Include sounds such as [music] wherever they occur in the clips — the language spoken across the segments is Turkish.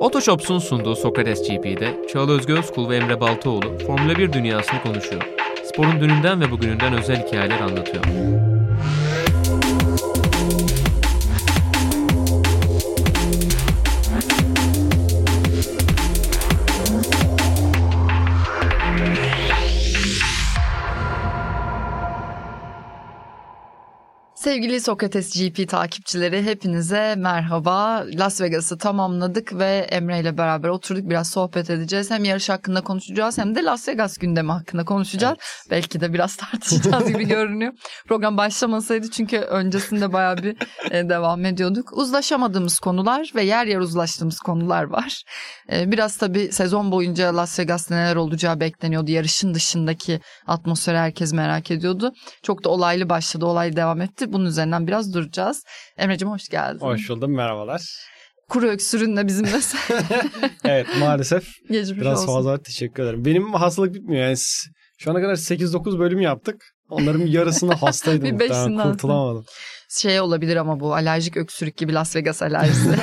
Otoshops'un sunduğu Sokrates GP'de Çağla Özge Özkul ve Emre Baltaoğlu Formula 1 dünyasını konuşuyor. Sporun dününden ve bugününden özel hikayeler anlatıyor. Sevgili Sokrates GP takipçileri hepinize merhaba. Las Vegas'ı tamamladık ve Emre ile beraber oturduk biraz sohbet edeceğiz. Hem yarış hakkında konuşacağız hem de Las Vegas gündemi hakkında konuşacağız. Evet. Belki de biraz [laughs] tartışacağız gibi görünüyor. Program başlamasaydı çünkü öncesinde baya bir e, devam ediyorduk. Uzlaşamadığımız konular ve yer yer uzlaştığımız konular var. E, biraz tabii sezon boyunca Las Vegas'ta neler olacağı bekleniyordu. Yarışın dışındaki atmosferi herkes merak ediyordu. Çok da olaylı başladı, olay devam etti bunun üzerinden biraz duracağız. Emre'cim hoş geldin. Hoş buldum merhabalar. Kuru öksürünle bizimle. [laughs] evet maalesef. Geçmiş biraz olsun. fazla teşekkür ederim. Benim hastalık bitmiyor yani şu ana kadar 8-9 bölüm yaptık. Onların yarısını [laughs] hastaydım. bir beşinden kurtulamadım. Şey olabilir ama bu alerjik öksürük gibi Las Vegas alerjisi. [laughs]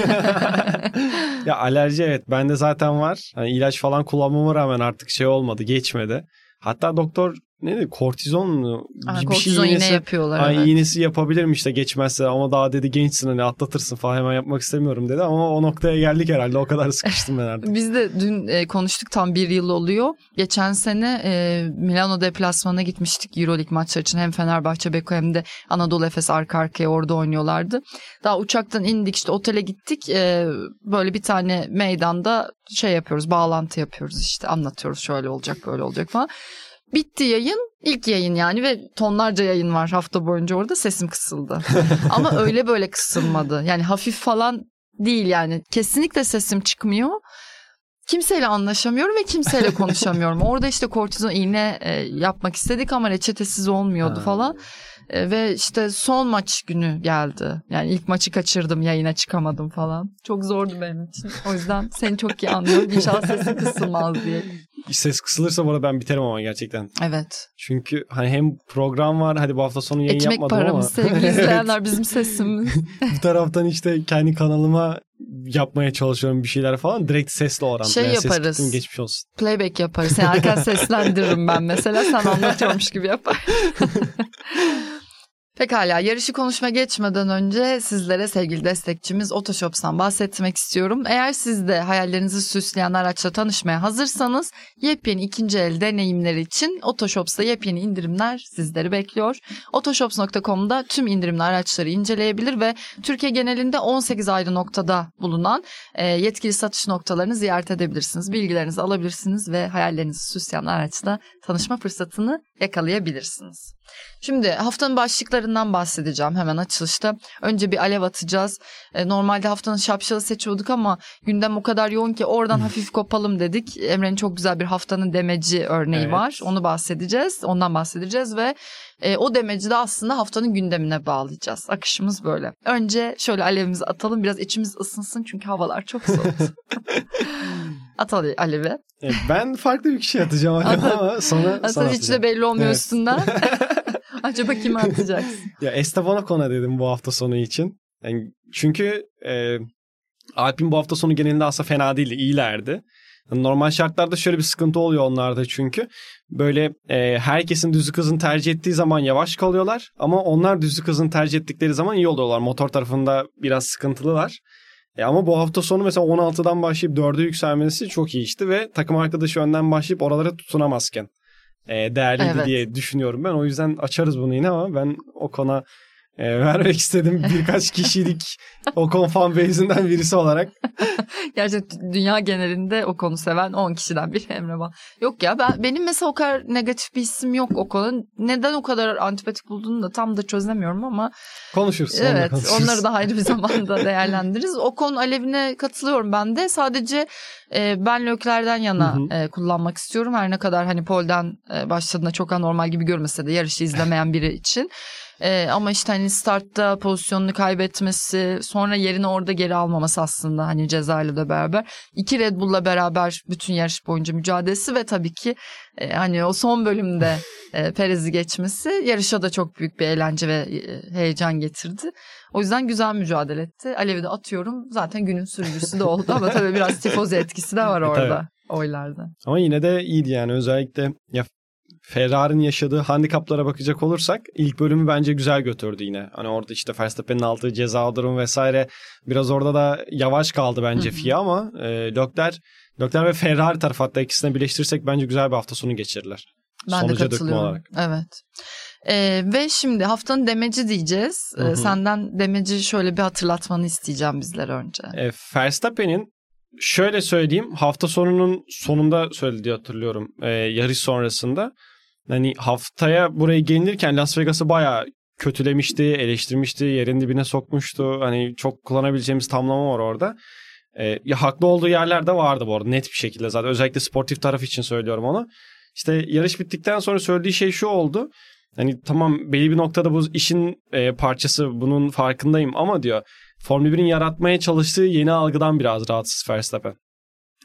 ya alerji evet bende zaten var. Hani ilaç falan kullanmama rağmen artık şey olmadı geçmedi. Hatta doktor ne dedi kortizon mu? Aa, bir kortizon şey iğnesi, iğne yapıyorlar. Ay, evet. iğnesi yapabilirim işte geçmezse ama daha dedi gençsin hani atlatırsın falan hemen yapmak istemiyorum dedi ama o noktaya geldik herhalde o kadar sıkıştım ben artık. [laughs] Biz de dün e, konuştuk tam bir yıl oluyor. Geçen sene e, Milano deplasmana gitmiştik Euroleague maçları için hem Fenerbahçe Beko hem de Anadolu Efes arka arkaya orada oynuyorlardı. Daha uçaktan indik işte otele gittik e, böyle bir tane meydanda şey yapıyoruz bağlantı yapıyoruz işte anlatıyoruz şöyle olacak böyle olacak falan. Bitti yayın. ilk yayın yani ve tonlarca yayın var hafta boyunca orada sesim kısıldı. [laughs] Ama öyle böyle kısılmadı. Yani hafif falan değil yani. Kesinlikle sesim çıkmıyor. Kimseyle anlaşamıyorum ve kimseyle [laughs] konuşamıyorum. Orada işte kortizon iğne e, yapmak istedik ama reçetesiz olmuyordu falan. E, ve işte son maç günü geldi. Yani ilk maçı kaçırdım yayına çıkamadım falan. Çok zordu benim için. O yüzden seni çok iyi anlıyorum. İnşallah sesin kısılmaz diye. Ses kısılırsa arada ben biterim ama gerçekten. Evet. Çünkü hani hem program var hadi bu hafta sonu yayın Ekmek yapmadım ama. Ekmek paramız sevgili [laughs] izleyenler bizim sesimiz. [laughs] bu taraftan işte kendi kanalıma yapmaya çalışıyorum bir şeyler falan. Direkt sesle orantılı. Şey yani yaparız. Ses geçmiş olsun. Playback yaparız. Yani arkadan [laughs] seslendiririm ben mesela. Sen anlatıyormuş gibi yapar. Pekala yarışı konuşma geçmeden önce sizlere sevgili destekçimiz Otoshops'tan bahsetmek istiyorum. Eğer siz de hayallerinizi süsleyen araçla tanışmaya hazırsanız yepyeni ikinci el deneyimleri için Otoshops'ta yepyeni indirimler sizleri bekliyor. Otoshops.com'da tüm indirimli araçları inceleyebilir ve Türkiye genelinde 18 ayrı noktada bulunan e, yetkili satış noktalarını ziyaret edebilirsiniz. Bilgilerinizi alabilirsiniz ve hayallerinizi süsleyen araçla tanışma fırsatını yakalayabilirsiniz. Şimdi haftanın başlıklarından bahsedeceğim hemen açılışta. Önce bir alev atacağız. E, normalde haftanın şapşalı seçiyorduk ama gündem o kadar yoğun ki oradan hafif kopalım dedik. Emre'nin çok güzel bir haftanın demeci örneği evet. var. Onu bahsedeceğiz. Ondan bahsedeceğiz ve e, o demeci de aslında haftanın gündemine bağlayacağız. Akışımız böyle. Önce şöyle alevimizi atalım biraz içimiz ısınsın çünkü havalar çok soğuk. [laughs] At alevi. E, ben farklı bir kişi atacağım alevi [laughs] ama sonra Aslında hiç de belli olmuyor evet. üstünden. [laughs] Acaba kime atacaksın? ya Esteban Ocon'a dedim bu hafta sonu için. Yani çünkü e, Alp'in bu hafta sonu genelinde aslında fena değildi, iyilerdi. Normal şartlarda şöyle bir sıkıntı oluyor onlarda çünkü. Böyle e, herkesin düzlük hızını tercih ettiği zaman yavaş kalıyorlar. Ama onlar düzlük hızını tercih ettikleri zaman iyi oluyorlar. Motor tarafında biraz sıkıntılılar. E ama bu hafta sonu mesela 16'dan başlayıp 4'e yükselmesi çok iyi işte ve takım arkadaşı önden başlayıp oralara tutunamazken e, değerliydi evet. diye düşünüyorum ben. O yüzden açarız bunu yine ama ben o konu e, vermek istedim birkaç kişilik Ocon fan base'inden birisi olarak. Gerçekten dünya genelinde o konu seven 10 kişiden biri Emre Bal. Yok ya ben benim mesela o kadar negatif bir isim yok o konu. Neden o kadar antipatik bulduğunu da tam da çözemiyorum ama. Konuşuruz. Evet konuşuruz. onları da ayrı bir zamanda [laughs] değerlendiririz. O konu alevine katılıyorum ben de. Sadece e, ben löklerden yana e, kullanmak istiyorum. Her ne kadar hani polden e, başladığında çok anormal gibi görmese de yarışı izlemeyen biri için. Ee, ama işte hani startta pozisyonunu kaybetmesi sonra yerini orada geri almaması aslında hani cezayla da beraber. iki Red Bull'la beraber bütün yarış boyunca mücadelesi ve tabii ki e, hani o son bölümde e, Perez'i geçmesi yarışa da çok büyük bir eğlence ve e, heyecan getirdi. O yüzden güzel mücadele etti. Alev'i de atıyorum. Zaten günün sürücüsü de oldu ama tabii biraz tifozi etkisi de var [laughs] E, orada oylarda. Ama yine de iyiydi yani özellikle ya Ferrari'nin yaşadığı handikaplara bakacak olursak ilk bölümü bence güzel götürdü yine. Hani orada işte Verstappen'in aldığı ceza durum vesaire biraz orada da yavaş kaldı bence FIA ama e, Leclerc, Leclerc ve Ferrari tarafı hatta ikisini birleştirirsek bence güzel bir hafta sonu geçirirler. Ben Sonuca de katılıyorum. olarak. Evet. Ee, ve şimdi haftanın demeci diyeceğiz. Ee, Hı hı. senden demeci şöyle bir hatırlatmanı isteyeceğim bizlere önce. E, Verstappen'in şöyle söyleyeyim hafta sonunun sonunda söyledi diye hatırlıyorum e, yarış sonrasında. Hani haftaya buraya gelinirken Las Vegas'ı bayağı kötülemişti, eleştirmişti, yerin dibine sokmuştu. Hani çok kullanabileceğimiz tamlama var orada. E, ya haklı olduğu yerler de vardı bu arada net bir şekilde zaten. Özellikle sportif taraf için söylüyorum onu. İşte yarış bittikten sonra söylediği şey şu oldu. Hani tamam belli bir noktada bu işin e, parçası bunun farkındayım ama diyor Formula 1'in yaratmaya çalıştığı yeni algıdan biraz rahatsız Verstappen.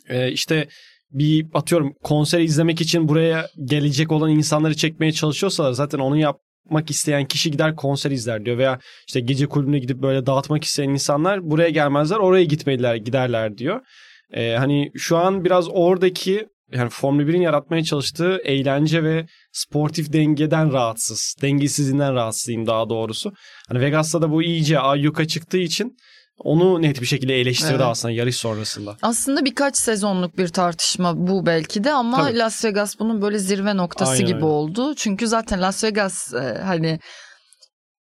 E, işte bir atıyorum konser izlemek için buraya gelecek olan insanları çekmeye çalışıyorsalar zaten onu yapmak isteyen kişi gider konser izler diyor veya işte gece kulübüne gidip böyle dağıtmak isteyen insanlar buraya gelmezler oraya gitmeliler giderler diyor. E, hani şu an biraz oradaki yani Formula 1'in yaratmaya çalıştığı eğlence ve sportif dengeden rahatsız. Dengesizliğinden rahatsız diyeyim daha doğrusu. Hani Vegas'ta da bu iyice ayyuka çıktığı için onu net bir şekilde eleştirdi Evet. aslında yarış sonrasında. Aslında birkaç sezonluk bir tartışma bu belki de ama Tabii. Las Vegas bunun böyle zirve noktası Aynen gibi öyle. oldu. Çünkü zaten Las Vegas e, hani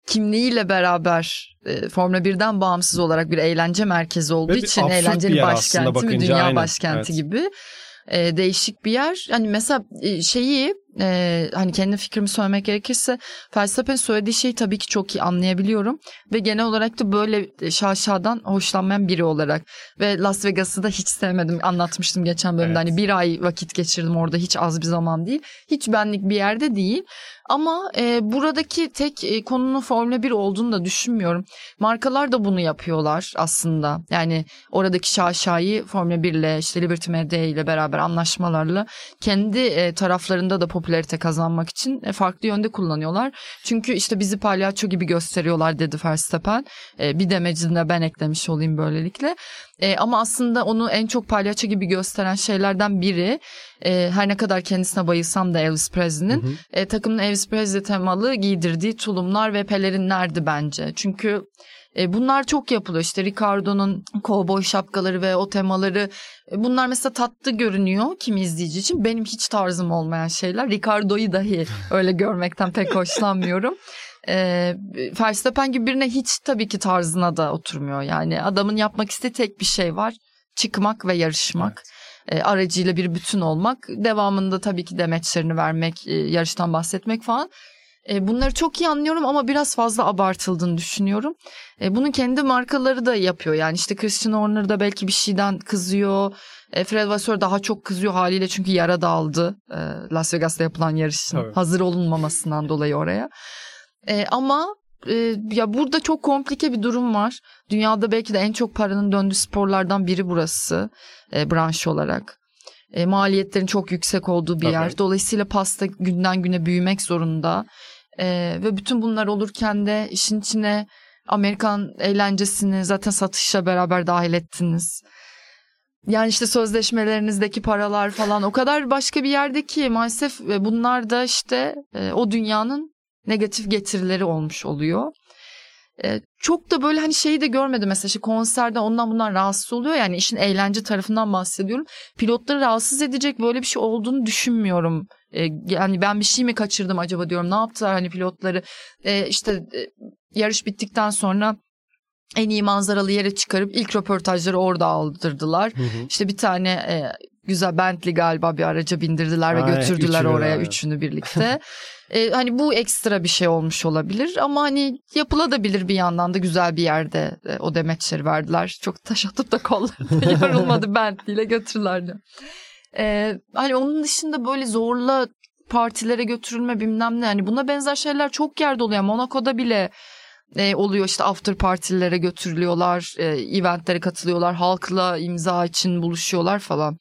kimliğiyle beraber e, Formula 1'den bağımsız olarak bir eğlence merkezi olduğu Ve için aslında başkenti mi dünya aynen. başkenti Evet. gibi e, değişik bir yer. Hani mesela e, şeyi e, hani kendi fikrimi söylemek gerekirse Verstappen söylediği şeyi tabii ki çok iyi anlayabiliyorum ve genel olarak da böyle şaşadan hoşlanmayan biri olarak ve Las Vegas'ı da hiç sevmedim anlatmıştım geçen bölümde Evet. hani bir ay vakit geçirdim orada hiç az bir zaman değil hiç benlik bir yerde değil ama e, buradaki tek e, konunun Formula 1 olduğunu da düşünmüyorum markalar da bunu yapıyorlar aslında yani oradaki şaşayı Formula 1 ile işte Liberty Media ile beraber anlaşmalarla kendi e, taraflarında da popülarite kazanmak için e, farklı yönde kullanıyorlar. Çünkü işte bizi palyaço gibi gösteriyorlar dedi Verstappen. E, bir demecini de ben eklemiş olayım böylelikle. E, ama aslında onu en çok palyaço gibi gösteren şeylerden biri e, her ne kadar kendisine bayılsam da Elvis Presley'nin e, takımın Elvis Presley temalı giydirdiği tulumlar ve pelerinlerdi bence. Çünkü e, bunlar çok yapılıyor. İşte Ricardo'nun kovboy şapkaları ve o temaları e, bunlar mesela tatlı görünüyor kimi izleyici için. Benim hiç tarzım olmayan şeyler. Ricardo'yu dahi [laughs] öyle görmekten pek hoşlanmıyorum. E, Verstappen gibi birine hiç tabii ki tarzına da oturmuyor. Yani adamın yapmak istediği tek bir şey var. Çıkmak ve yarışmak. E, aracıyla bir bütün olmak. Devamında tabii ki demeçlerini vermek, e, yarıştan bahsetmek falan. E, bunları çok iyi anlıyorum ama biraz fazla abartıldığını düşünüyorum. E, bunun kendi markaları da yapıyor. Yani işte Christian Horner da belki bir şeyden kızıyor. E, Fred Vasseur daha çok kızıyor haliyle çünkü yara dağıldı. E, Las Vegas'ta yapılan yarışın Tabii. hazır olunmamasından dolayı oraya. E, ama e, ya burada çok komplike bir durum var. Dünyada belki de en çok paranın döndüğü sporlardan biri burası e, branş olarak. E, maliyetlerin çok yüksek olduğu bir Tabii. yer. Dolayısıyla pasta günden güne büyümek zorunda. E, ve bütün bunlar olurken de işin içine Amerikan eğlencesini zaten satışla beraber dahil ettiniz. Yani işte sözleşmelerinizdeki paralar falan o kadar başka bir yerde ki maalesef e, bunlar da işte e, o dünyanın negatif getirileri olmuş oluyor. E, çok da böyle hani şeyi de görmedim mesela işte konserde ondan bundan rahatsız oluyor yani işin eğlence tarafından bahsediyorum. Pilotları rahatsız edecek böyle bir şey olduğunu düşünmüyorum. E, yani ben bir şey mi kaçırdım acaba diyorum ne yaptılar hani pilotları e, işte e, yarış bittikten sonra en iyi manzaralı yere çıkarıp ilk röportajları orada aldırdılar. Hı hı. İşte bir tane e, güzel Bentley galiba bir araca bindirdiler ve Aynen, götürdüler üçünü oraya aynen. üçünü birlikte. [laughs] E, hani bu ekstra bir şey olmuş olabilir ama hani yapılabilir bir yandan da güzel bir yerde e, o demeçleri verdiler. Çok taş atıp da kollarında [laughs] yorulmadı [laughs] Bentley ile götürdüler diyor. E, hani onun dışında böyle zorla partilere götürülme bilmem ne. Hani buna benzer şeyler çok yerde oluyor. Monaco'da bile e, oluyor işte after partilere götürülüyorlar, e, eventlere katılıyorlar, halkla imza için buluşuyorlar falan.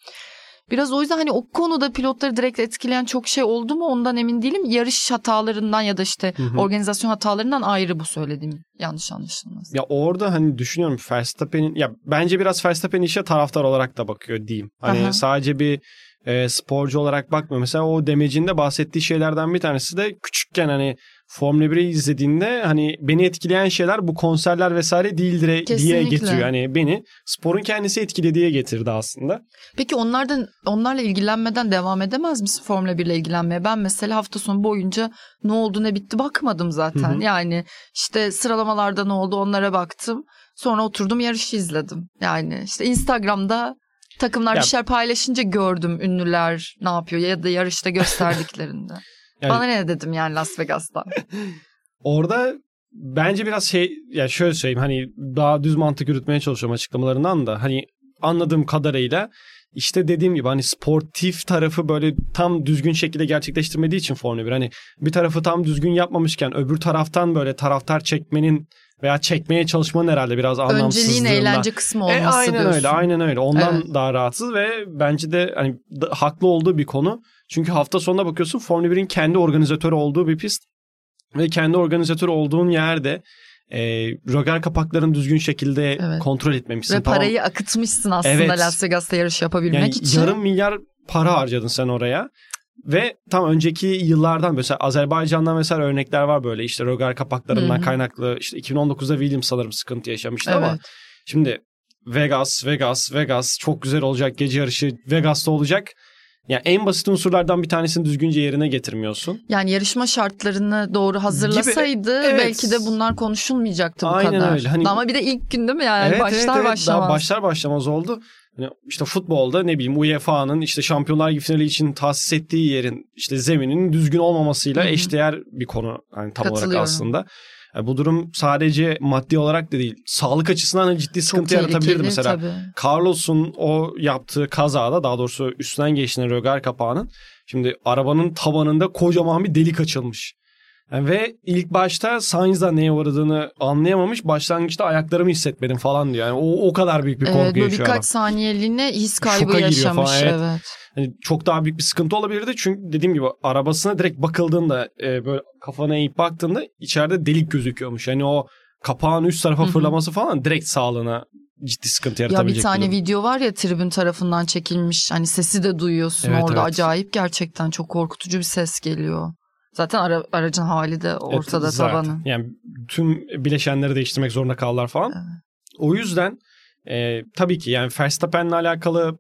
Biraz o yüzden hani o konuda pilotları direkt etkileyen çok şey oldu mu ondan emin değilim. Yarış hatalarından ya da işte Hı hı. organizasyon hatalarından ayrı bu söylediğim yanlış anlaşılmaz. Ya orada hani düşünüyorum Verstappen'in ya bence biraz Verstappen işe taraftar olarak da bakıyor diyeyim. Hani Aha. sadece bir e, sporcu olarak bakmıyor. Mesela o demecinde bahsettiği şeylerden bir tanesi de küçükken hani Formula 1'i izlediğinde hani beni etkileyen şeyler bu konserler vesaire değildir diye Kesinlikle. getiriyor. Hani beni sporun kendisi etkilediği getirdi aslında. Peki onlardan onlarla ilgilenmeden devam edemez misin Formula 1 ile ilgilenmeye? Ben mesela hafta sonu boyunca ne oldu ne bitti bakmadım zaten. Hı hı. Yani işte sıralamalarda ne oldu onlara baktım. Sonra oturdum yarışı izledim. Yani işte Instagram'da takımlar Ya- bir şeyler paylaşınca gördüm ünlüler ne yapıyor ya da yarışta [laughs] gösterdiklerinde. Yani- Bana ne dedim yani Las Vegas'ta. [laughs] Orada bence biraz şey ya şöyle söyleyeyim hani daha düz mantık yürütmeye çalışıyorum açıklamalarından da hani anladığım kadarıyla işte dediğim gibi hani sportif tarafı böyle tam düzgün şekilde gerçekleştirmediği için Formula 1 hani bir tarafı tam düzgün yapmamışken öbür taraftan böyle taraftar çekmenin veya çekmeye çalışmanın herhalde biraz Önceliğin anlamsızlığından. eğlence kısmı olması E, aynen diyorsun. öyle aynen öyle ondan Evet. daha rahatsız ve bence de hani da- haklı olduğu bir konu. Çünkü hafta sonuna bakıyorsun Formula 1'in kendi organizatörü olduğu bir pist ve kendi organizatörü olduğun yerde e, rögar kapaklarını düzgün şekilde Evet. kontrol etmemişsin. Ve Tamam. parayı akıtmışsın aslında Evet. Las Vegas'ta yarış yapabilmek yani için. yarım milyar para harcadın sen oraya. Ve tam önceki yıllardan mesela Azerbaycan'dan mesela örnekler var böyle işte rögar kapaklarından Hı hı. kaynaklı işte 2019'da Williams sanırım sıkıntı yaşamıştı Evet. ama şimdi Vegas, Vegas, Vegas çok güzel olacak gece yarışı Vegas'ta olacak. Yani en basit unsurlardan bir tanesini düzgünce yerine getirmiyorsun. Yani yarışma şartlarını doğru hazırlasaydı Evet. belki de bunlar konuşulmayacaktı bu Aynen kadar. öyle. Hani- Ama bir de ilk gün değil mi yani başlar başlamaz. Daha başlar başlamaz oldu. Hani işte futbolda ne bileyim UEFA'nın işte Şampiyonlar Ligi finali için tahsis ettiği yerin işte zemininin düzgün olmamasıyla Hı hı. eşdeğer bir konu hani tam olarak Katılıyorum. aslında. Yani bu durum sadece maddi olarak da değil, sağlık açısından da ciddi Çok sıkıntı yaratabilirdi tehlikeli mesela. tabii. Carlos'un o yaptığı kazada daha doğrusu üstünden geçtiğinde rögar kapağının şimdi arabanın tabanında kocaman bir delik açılmış. Ve ilk başta Sainz'da neye uğradığını anlayamamış. Başlangıçta ayaklarımı hissetmedim falan diyor. Yani o, o kadar büyük bir korku Evet, yaşıyor birkaç adam. saniyeliğine his kaybı Şoka yaşamış. falan, evet. evet. Hani çok daha büyük bir sıkıntı olabilirdi. Çünkü dediğim gibi arabasına direkt bakıldığında e, böyle kafana eğip baktığında içeride delik gözüküyormuş. Yani o kapağın üst tarafa Hı hı. fırlaması falan direkt sağlığına ciddi sıkıntı Ya yaratabilecek bir tane durum. video var ya tribün tarafından çekilmiş. Hani sesi de duyuyorsun Evet, orada. evet. Acayip gerçekten çok korkutucu bir ses geliyor. Zaten ara- aracın hali de ortada Evet, zaten. tabanı. Yani tüm bileşenleri değiştirmek zorunda kaldılar falan. Evet. O yüzden e, tabii ki yani Verstappen'le alakalı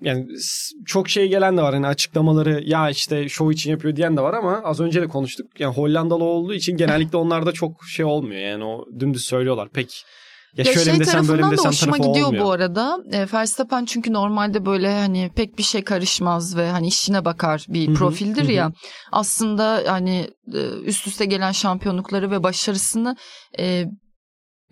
yani çok şey gelen de var. Hani açıklamaları ya işte show için yapıyor diyen de var ama az önce de konuştuk. Yani Hollandalı olduğu için genellikle [laughs] onlarda çok şey olmuyor. Yani o dümdüz söylüyorlar. Pek ya, Ya şöyle şey desem böyle tarafından da desem hoşuma gidiyor olmuyor. bu arada. E, Verstappen çünkü normalde böyle hani pek bir şey karışmaz ve hani işine bakar bir Hı hı, profildir hı hı. ya. Aslında hani e, üst üste gelen şampiyonlukları ve başarısını e,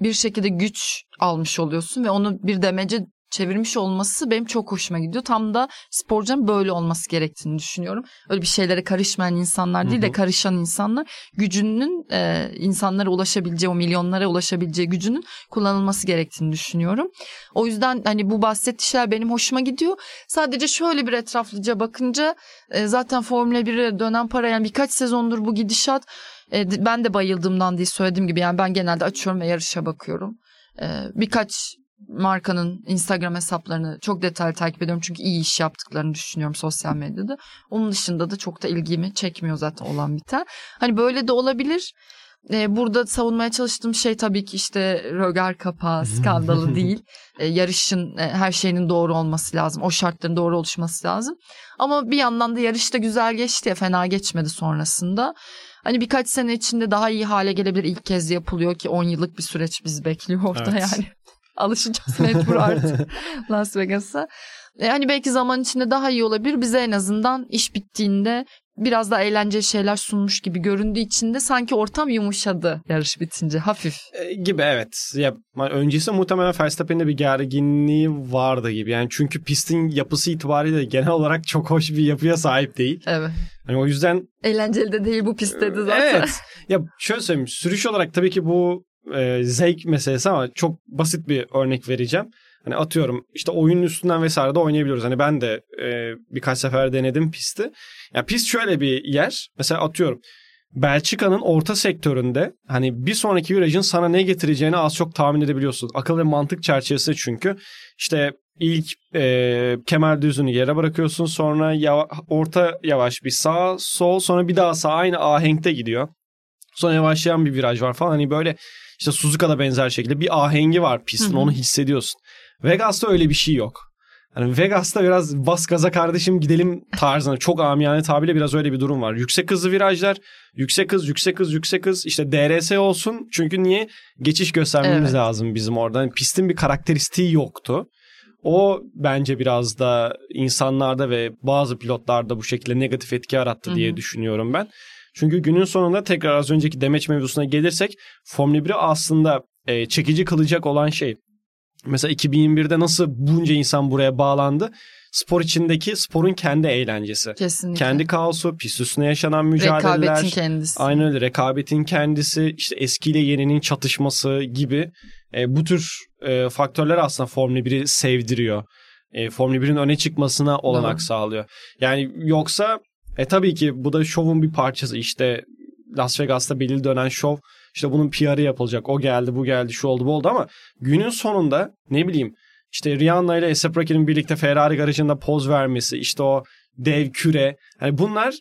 bir şekilde güç almış oluyorsun ve onu bir demece çevirmiş olması benim çok hoşuma gidiyor. Tam da sporcunun böyle olması gerektiğini düşünüyorum. Öyle bir şeylere karışmayan insanlar değil de karışan insanlar gücünün e, insanlara ulaşabileceği o milyonlara ulaşabileceği gücünün kullanılması gerektiğini düşünüyorum. O yüzden hani bu bahsettiği şeyler benim hoşuma gidiyor. Sadece şöyle bir etraflıca bakınca e, zaten Formula 1'e dönen para yani birkaç sezondur bu gidişat e, ben de bayıldığımdan değil söylediğim gibi yani ben genelde açıyorum ve yarışa bakıyorum. E, birkaç markanın Instagram hesaplarını çok detaylı takip ediyorum çünkü iyi iş yaptıklarını düşünüyorum sosyal medyada. Onun dışında da çok da ilgimi çekmiyor zaten olan biten. Hani böyle de olabilir. Ee, burada savunmaya çalıştığım şey tabii ki işte rögar kapağı [laughs] skandalı değil. Ee, yarışın e, her şeyinin doğru olması lazım. O şartların doğru oluşması lazım. Ama bir yandan da yarış da güzel geçti ya fena geçmedi sonrasında. Hani birkaç sene içinde daha iyi hale gelebilir. İlk kez yapılıyor ki 10 yıllık bir süreç bizi bekliyor orada Evet. yani. Alışacağız mecbur artık [laughs] Las Vegas'a. Yani belki zaman içinde daha iyi olabilir. Bize en azından iş bittiğinde biraz daha eğlenceli şeyler sunmuş gibi göründüğü için de sanki ortam yumuşadı yarış bitince hafif. E, gibi evet. Ya öncesi muhtemelen Verstappen'de bir gerginliği vardı gibi. Yani çünkü pistin yapısı itibariyle genel olarak çok hoş bir yapıya sahip değil. Evet. Hani o yüzden eğlenceli de değil bu pist dedi zaten. Evet. Ya şöyle söyleyeyim. Sürüş olarak tabii ki bu e, zevk meselesi ama çok basit bir örnek vereceğim. Hani atıyorum işte oyunun üstünden vesaire de oynayabiliyoruz. Hani ben de e, birkaç sefer denedim pisti. Ya yani pist şöyle bir yer. Mesela atıyorum Belçika'nın orta sektöründe hani bir sonraki virajın sana ne getireceğini az çok tahmin edebiliyorsun. Akıl ve mantık çerçevesi çünkü. işte ilk e, kemer düzünü yere bırakıyorsun sonra yava, orta yavaş bir sağ sol sonra bir daha sağ aynı ahenkte gidiyor. Sonra yavaşlayan bir viraj var falan hani böyle işte Suzuka'da benzer şekilde bir ahengi var pistin onu hissediyorsun. Vegas'ta öyle bir şey yok. Hani Vegas'ta biraz bas gaza kardeşim gidelim tarzına çok amiyane tabirle biraz öyle bir durum var. Yüksek hızlı virajlar, yüksek hız, yüksek hız, yüksek hız işte DRS olsun. Çünkü niye? Geçiş göstermemiz evet. lazım bizim orada. Yani pistin bir karakteristiği yoktu. O bence biraz da insanlarda ve bazı pilotlarda bu şekilde negatif etki yarattı Hı-hı. diye düşünüyorum ben. Çünkü günün sonunda tekrar az önceki demeç mevzusuna gelirsek Formula 1'i aslında e, çekici kılacak olan şey Mesela 2021'de nasıl bunca insan buraya bağlandı? Spor içindeki sporun kendi eğlencesi. Kesinlikle. Kendi kaosu, pist üstüne yaşanan mücadeleler. Rekabetin kendisi. Aynen öyle. Rekabetin kendisi, işte eskiyle yeninin çatışması gibi e, bu tür e, faktörler aslında Formula 1'i sevdiriyor. E, Formula 1'in öne çıkmasına olanak Doğru. sağlıyor. Yani yoksa e tabii ki bu da şovun bir parçası. İşte Las Vegas'ta belirli dönen şov işte bunun PR'ı yapılacak. O geldi, bu geldi, şu oldu, bu oldu ama günün sonunda ne bileyim işte Rihanna ile A$AP Rocky'nin birlikte Ferrari garajında poz vermesi, işte o dev küre. Hani bunlar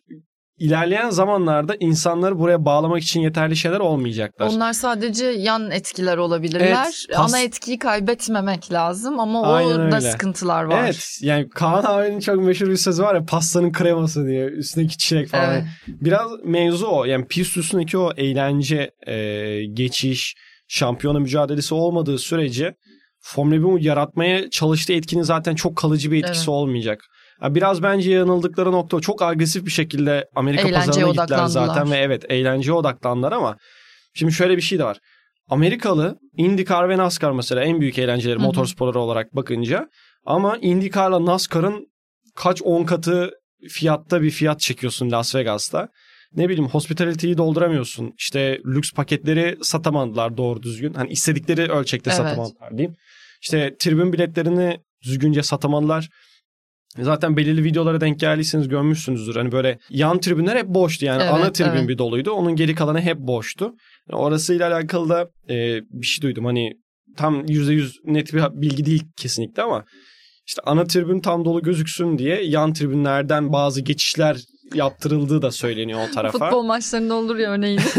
ilerleyen zamanlarda insanları buraya bağlamak için yeterli şeyler olmayacaklar. Onlar sadece yan etkiler olabilirler. Evet. Ana etkiyi kaybetmemek lazım ama orada sıkıntılar var. Evet yani Kaan abinin çok meşhur bir sözü var ya pastanın kreması diye üstündeki çilek falan. Evet. Biraz mevzu o yani pist üstündeki o eğlence e, geçiş şampiyona mücadelesi olmadığı sürece Formula 1'in yaratmaya çalıştığı etkinin zaten çok kalıcı bir etkisi evet. olmayacak. Biraz bence yanıldıkları nokta çok agresif bir şekilde Amerika eğlenceye pazarına gittiler zaten ve evet eğlenceye odaklandılar ama şimdi şöyle bir şey de var. Amerikalı IndyCar ve NASCAR mesela en büyük eğlenceleri Hı-hı. motorsporları olarak bakınca ama IndyCar'la NASCAR'ın kaç on katı fiyatta bir fiyat çekiyorsun Las Vegas'ta. Ne bileyim hospitality'yi dolduramıyorsun. İşte lüks paketleri satamadılar doğru düzgün. Hani istedikleri ölçekte evet. satamadılar diyeyim. İşte tribün biletlerini düzgünce satamadılar. Zaten belirli videolara denk geldiyseniz görmüşsünüzdür. Hani böyle yan tribünler hep boştu. Yani evet, ana tribün evet. bir doluydu. Onun geri kalanı hep boştu. Yani orasıyla alakalı da e, bir şey duydum. Hani tam %100 net bir bilgi değil kesinlikle ama işte ana tribün tam dolu gözüksün diye yan tribünlerden bazı geçişler yaptırıldığı da söyleniyor o tarafa. Futbol maçlarında olur ya örneğin. [laughs]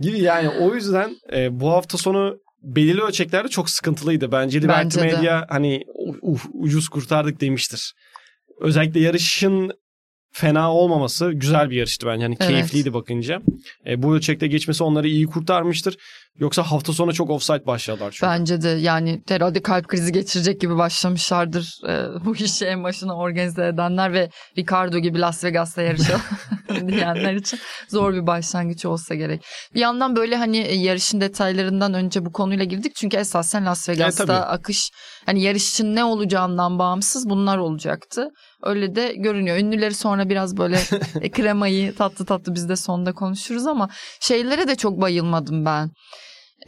gibi yani o yüzden e, bu hafta sonu belirli ölçeklerde çok sıkıntılıydı. Bence Liberty Bence Media hani uh, ucuz kurtardık demiştir. Özellikle yarışın fena olmaması güzel bir yarıştı bence. Hani evet. keyifliydi bakınca. E, bu ölçekte geçmesi onları iyi kurtarmıştır. Yoksa hafta sonu çok offside başladılar çünkü. Bence de yani herhalde kalp krizi geçirecek gibi başlamışlardır e, bu işi en başına organize edenler ve Ricardo gibi Las Vegas'ta yarışan [laughs] [laughs] diyenler için zor bir başlangıç olsa gerek. Bir yandan böyle hani e, yarışın detaylarından önce bu konuyla girdik çünkü esasen Las Vegas'ta yani, akış hani yarışın ne olacağından bağımsız bunlar olacaktı. Öyle de görünüyor. Ünlüleri sonra biraz böyle [laughs] e, kremayı tatlı tatlı biz de sonda konuşuruz ama şeylere de çok bayılmadım ben.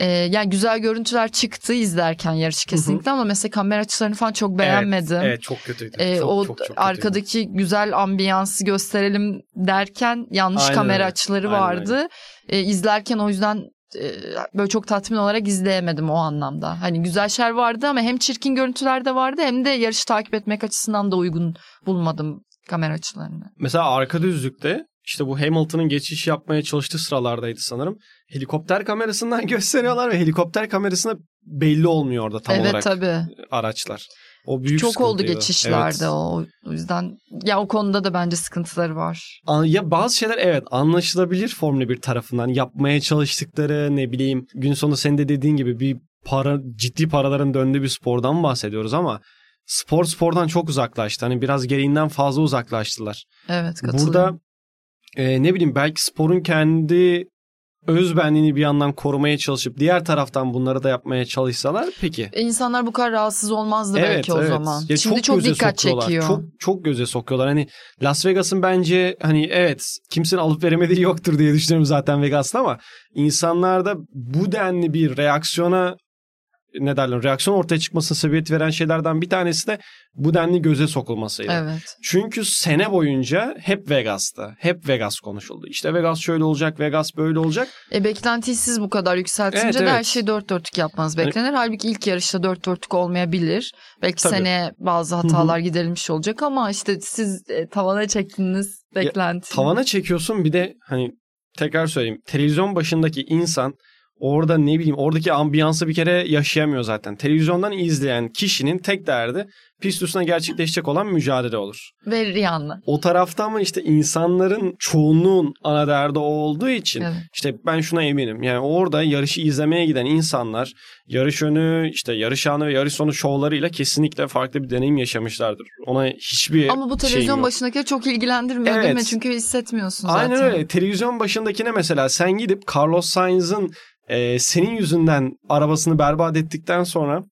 Ee, yani güzel görüntüler çıktı izlerken yarış kesinlikle ama mesela kamera açılarını falan çok beğenmedim. Evet, evet çok kötüydü. Ee, çok, o çok, çok kötüydü. arkadaki güzel ambiyansı gösterelim derken yanlış Aynen kamera öyle. açıları Aynen vardı. Öyle. Ee, izlerken o yüzden böyle çok tatmin olarak izleyemedim o anlamda. Hani güzel şeyler vardı ama hem çirkin görüntüler de vardı hem de yarışı takip etmek açısından da uygun bulmadım kamera açılarını. Mesela arka düzlükte işte bu Hamilton'ın geçiş yapmaya çalıştığı sıralardaydı sanırım. Helikopter kamerasından [laughs] gösteriyorlar ve helikopter kamerasında belli olmuyor orada tam evet, olarak tabii. araçlar. O büyük Çok oldu geçişlerde evet. o. O yüzden ya o konuda da bence sıkıntıları var. Ya bazı şeyler evet anlaşılabilir Formula 1 tarafından. Yapmaya çalıştıkları ne bileyim gün sonu senin de dediğin gibi bir para ciddi paraların döndüğü bir spordan bahsediyoruz ama spor spordan çok uzaklaştı. Hani biraz gereğinden fazla uzaklaştılar. Evet katılıyorum. Burada e, ne bileyim belki sporun kendi özbenliğini bir yandan korumaya çalışıp diğer taraftan bunları da yapmaya çalışsalar peki. E, İnsanlar bu kadar rahatsız olmazdı belki o zaman. Ya Şimdi çok, göze dikkat sokuyorlar. çekiyor. Çok çok göze sokuyorlar. Hani Las Vegas'ın bence hani evet kimsenin alıp veremediği yoktur diye düşünüyorum zaten Vegas'ta ama insanlarda bu denli bir reaksiyona ne derler reaksiyon ortaya çıkmasına sebebiyet veren şeylerden bir tanesi de bu denli göze sokulmasıydı. Evet. Çünkü sene boyunca hep Vegas'ta. Hep Vegas konuşuldu. İşte Vegas şöyle olacak, Vegas böyle olacak. E beklentiyi siz bu kadar yükseltince Evet, de her evet. şeyi dört dörtlük yapmanız beklenir. Halbuki ilk yarışta dört dörtlük olmayabilir. Belki Tabii. seneye bazı hatalar giderilmiş olacak ama işte siz e, tavana çektiniz beklenti. Tavana çekiyorsun bir de hani tekrar söyleyeyim. Televizyon başındaki insan orada ne bileyim oradaki ambiyansı bir kere yaşayamıyor zaten. Televizyondan izleyen kişinin tek derdi pist üstüne gerçekleşecek olan mücadele olur. Ve Rihanna. O tarafta ama işte insanların çoğunluğun ana derdi o olduğu için Evet. işte ben şuna eminim. Yani orada yarışı izlemeye giden insanlar yarış önü, işte yarış anı ve yarış sonu şovlarıyla kesinlikle farklı bir deneyim yaşamışlardır. Ona hiçbir Ama bu televizyon başındakileri çok ilgilendirmiyor değil Evet. mi? Çünkü hissetmiyorsun zaten. Aynen öyle. Televizyon başındakine mesela sen gidip Carlos Sainz'ın e, senin yüzünden arabasını berbat ettikten sonra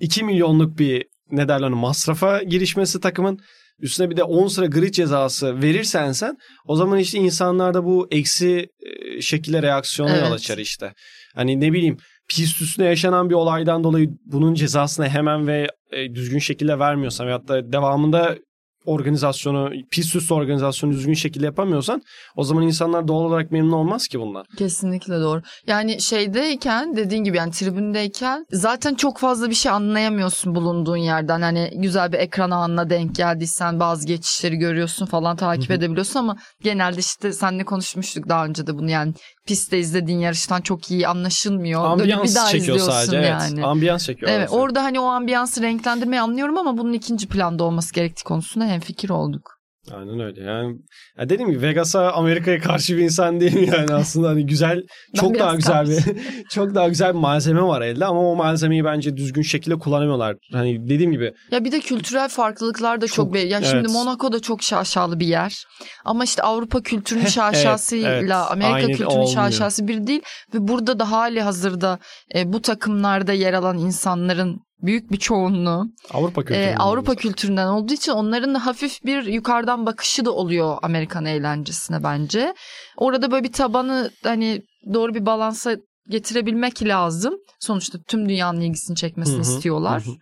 2 milyonluk bir ne derler masrafa girişmesi takımın üstüne bir de 10 sıra grid cezası verirsen sen o zaman işte insanlarda bu eksi e, şekilde reaksiyona Evet. yol açar işte. Hani ne bileyim pist üstüne yaşanan bir olaydan dolayı bunun cezasını hemen ve e, düzgün şekilde vermiyorsan veyahut da devamında organizasyonu, pist üstü organizasyonu düzgün şekilde yapamıyorsan o zaman insanlar doğal olarak memnun olmaz ki bundan. Kesinlikle doğru. Yani şeydeyken dediğin gibi yani tribündeyken zaten çok fazla bir şey anlayamıyorsun bulunduğun yerden. Hani güzel bir ekran anına denk geldiysen bazı geçişleri görüyorsun falan takip Hı hı. edebiliyorsun ama genelde işte seninle konuşmuştuk daha önce de bunu yani pistte izlediğin yarıştan çok iyi anlaşılmıyor. Dönüp bir Ambiyans daha çekiyor sadece. yani. Evet. Ambiyans çekiyor. Evet orada hani o ambiyansı renklendirmeyi anlıyorum ama bunun ikinci planda olması gerektiği konusunda hemfikir olduk. Aynen öyle. Yani ya dediğim gibi Vegas'a Amerika'ya karşı bir insan değilim yani aslında hani güzel [laughs] çok daha güzel bir [laughs] çok daha güzel bir malzeme var elde ama o malzemeyi bence düzgün şekilde kullanamıyorlar. Hani dediğim gibi Ya bir de kültürel farklılıklar da çok, Çok, belli. Ya şimdi evet. Monaco da çok şaşalı bir yer. Ama işte Avrupa kültürünün şaşasıyla evet, evet. Amerika Aynı kültürünün olmuyor. şaşası bir değil ve burada da hali hazırda e, bu takımlarda yer alan insanların büyük bir çoğunluğu Avrupa kültürü. e, Avrupa kültüründen olduğu için onların da hafif bir yukarıdan bakışı da oluyor Amerikan eğlencesine bence. Orada böyle bir tabanı hani doğru bir balansa getirebilmek lazım. Sonuçta tüm dünyanın ilgisini çekmesini Hı hı, istiyorlar. hı hı.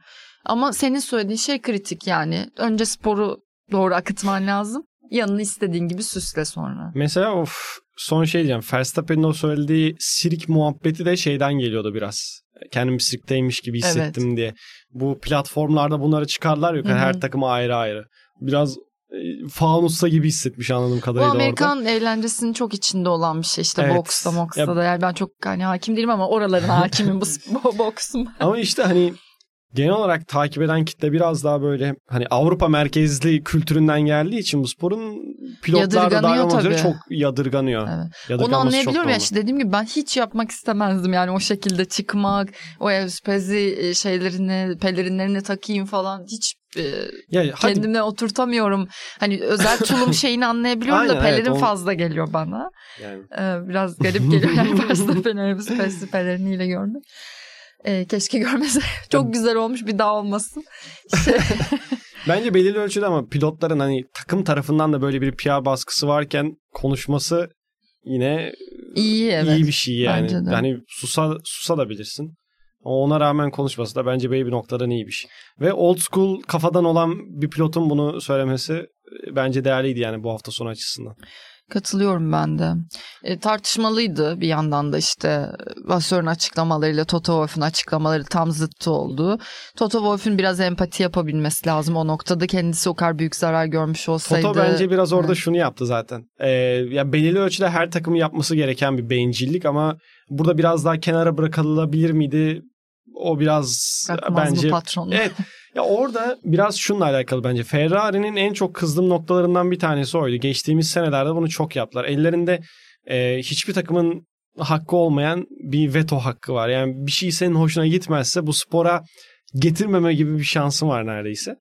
Ama senin söylediğin şey kritik yani. Önce sporu doğru akıtman lazım. Yanını istediğin gibi süsle sonra. Mesela of son şey diyeceğim. Verstappen'in o söylediği sirk muhabbeti de şeyden geliyordu biraz. Kendim sirkteymiş gibi hissettim diye. Bu platformlarda bunları çıkarlar hı. her takıma ayrı ayrı. Biraz e, fanusta gibi hissetmiş anladığım Bu kadarıyla orada. Amerikan eğlencesinin çok içinde olan bir şey. işte Evet. boksta moksta Ya- da. Yani ben çok hani hakim değilim ama oraların [laughs] hakimim bu bu boksun. Ama işte hani genel olarak takip eden kitle biraz daha böyle hani Avrupa merkezli kültüründen geldiği için bu sporun pilotlar da Yadırganıyor dahil olmak üzere tabii. çok yadırganıyor. Evet. Onu anlayabiliyorum ya işte dediğim gibi ben hiç yapmak istemezdim yani o şekilde çıkmak, o evspezi e, şeylerini, pelerinlerini takayım falan hiç e, Ya hadi kendime oturtamıyorum. Hani özel tulum [laughs] şeyini anlayabiliyorum da Aynen, evet, pelerin o- fazla geliyor bana. yani Ee, biraz garip geliyor [laughs] yani Verstappen'i evspezi peleriniyle görmek. Ee, keşke [laughs] görmese. Çok güzel olmuş bir daha olmasın. Şey, [laughs] Bence belirli ölçüde ama pilotların hani takım tarafından da böyle bir PR baskısı varken konuşması yine iyi evet. iyi bir şey yani. Yani susa, susa da bilirsin. Ona rağmen konuşması da bence belli bir noktadan iyi bir şey. Ve old school kafadan olan bir pilotun bunu söylemesi e, bence değerliydi yani bu hafta sonu açısından. Katılıyorum ben de. E, tartışmalıydı bir yandan da işte Vasseur'un açıklamalarıyla Toto Wolff'un açıklamaları tam zıttı oldu. Toto Wolff'un biraz empati yapabilmesi lazım o noktada. Kendisi o kadar büyük zarar görmüş olsaydı. Toto bence biraz orada Evet. şunu yaptı zaten. Ee, ya belirli ölçüde her takımın yapması gereken bir bencillik ama burada biraz daha kenara bırakılabilir miydi? O biraz Bırakmaz bence bu patron. Evet. [laughs] Ya orada biraz şununla alakalı bence. Ferrari'nin en çok kızdığım noktalarından bir tanesi oydu. Geçtiğimiz senelerde bunu çok yaptılar. Ellerinde e, hiçbir takımın hakkı olmayan bir veto hakkı var. Yani bir şey senin hoşuna gitmezse bu spora getirmeme gibi bir şansı var neredeyse.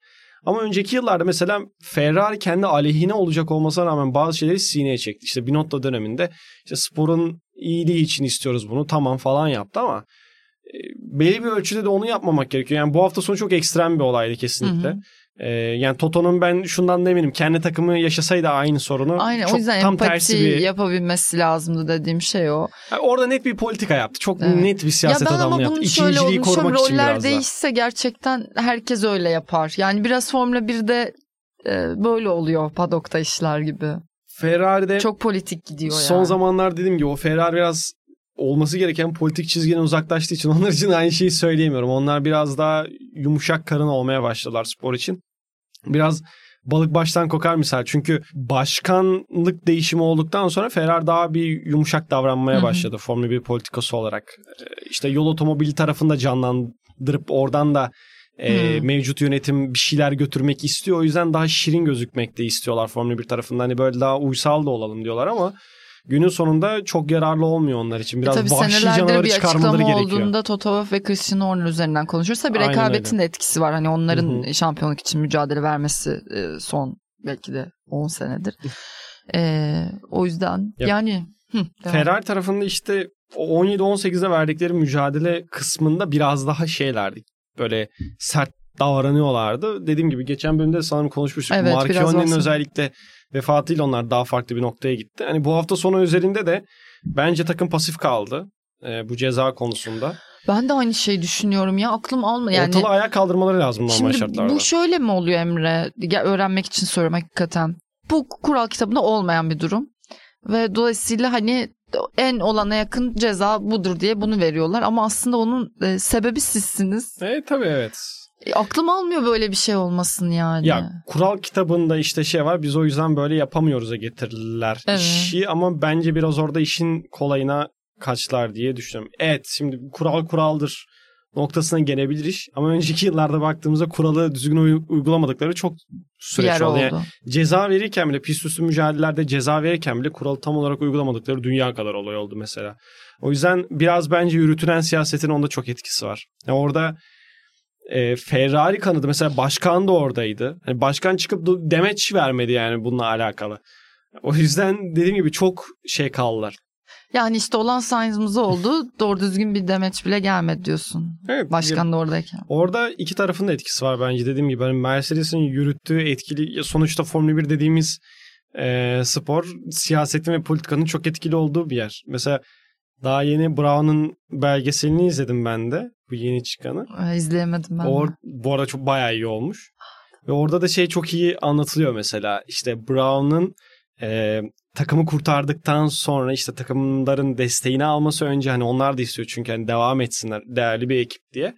Ama önceki yıllarda mesela Ferrari kendi aleyhine olacak olmasına rağmen bazı şeyleri sineye çekti. İşte Binotto döneminde işte sporun iyiliği için istiyoruz bunu tamam falan yaptı ama belli bir ölçüde de onu yapmamak gerekiyor. Yani bu hafta sonu çok ekstrem bir olaydı kesinlikle. Hı hı. Ee, yani Toto'nun ben şundan da eminim. Kendi takımı yaşasaydı aynı sorunu. Aynen çok o yüzden tam empati tersi bir... yapabilmesi lazımdı dediğim şey o. Yani orada net bir politika yaptı. Çok evet. net bir siyaset adamlığı yaptı. İkinciliği korumak için biraz roller değişse gerçekten herkes öyle yapar. Yani biraz Formula 1'de e, böyle oluyor padokta işler gibi. Ferrari'de çok politik gidiyor son yani. zamanlar dediğim gibi o Ferrari biraz olması gereken politik çizgiden uzaklaştığı için [laughs] onlar için aynı şeyi söyleyemiyorum. Onlar biraz daha yumuşak karın olmaya başladılar spor için. Biraz balık baştan kokar misal. Çünkü başkanlık değişimi olduktan sonra Ferrari daha bir yumuşak davranmaya başladı. Formula 1 politikası olarak. Ee, işte yol otomobili tarafında canlandırıp oradan da e, mevcut yönetim bir şeyler götürmek istiyor. O yüzden daha şirin gözükmek de istiyorlar Formula 1 tarafından. Hani böyle daha uysal da olalım diyorlar ama günün sonunda çok yararlı olmuyor onlar için. Biraz Tabii vahşi canavarı bir çıkarmaları gerekiyor. olduğunda Toto Wolff ve Christian Horner üzerinden konuşursa bir rekabetin de etkisi var. Hani onların Hı-hı. şampiyonluk için mücadele vermesi e, son belki de 10 senedir. e, o yüzden yep. yani Hı, Ferrari tarafında işte 17-18'de verdikleri mücadele kısmında biraz daha şeylerdi. Böyle sert davranıyorlardı. Dediğim gibi geçen bölümde sanırım konuşmuştuk. Evet, Marchionne'nin özellikle vefatıyla onlar daha farklı bir noktaya gitti. Hani bu hafta sonu üzerinde de bence takım pasif kaldı e, bu ceza konusunda. Ben de aynı şeyi düşünüyorum ya aklım alma yani. Ortalığı ayağa kaldırmaları lazım normal şimdi şartlarda. Bu şöyle mi oluyor Emre? Ya, öğrenmek için soruyorum hakikaten. Bu kural kitabında olmayan bir durum. Ve dolayısıyla hani en olana yakın ceza budur diye bunu veriyorlar. Ama aslında onun e, sebebi sizsiniz. Evet tabii evet. Aklım almıyor böyle bir şey olmasın yani. Ya kural kitabında işte şey var biz o yüzden böyle yapamıyoruz'a getirirler evet. işi ama bence biraz orada işin kolayına kaçlar diye düşünüyorum. Evet şimdi kural kuraldır noktasına gelebilir iş ama önceki yıllarda baktığımızda kuralı düzgün uygulamadıkları çok süreç oldu. oldu. Yani ceza verirken bile pist üstü mücadelelerde ceza verirken bile kuralı tam olarak uygulamadıkları dünya kadar olay oldu mesela. O yüzden biraz bence yürütülen siyasetin onda çok etkisi var. Yani orada e, Ferrari kanadı mesela başkan da oradaydı. Yani başkan çıkıp demeç vermedi yani bununla alakalı. O yüzden dediğim gibi çok şey kaldılar. Yani işte olan Sainz'ımız oldu. [laughs] Doğru düzgün bir demeç bile gelmedi diyorsun. Evet. Başkan da oradayken. Orada iki tarafın da etkisi var bence dediğim gibi. Hani Mercedes'in yürüttüğü etkili sonuçta Formula 1 dediğimiz e, spor siyasetin ve politikanın çok etkili olduğu bir yer. Mesela daha yeni Brown'un belgeselini izledim ben de. Bu yeni çıkanı. İzleyemedim ben. Or, bu arada çok bayağı iyi olmuş. Ve orada da şey çok iyi anlatılıyor mesela. İşte Brown'un e, takımı kurtardıktan sonra işte takımların desteğini alması önce hani onlar da istiyor çünkü hani devam etsinler değerli bir ekip diye.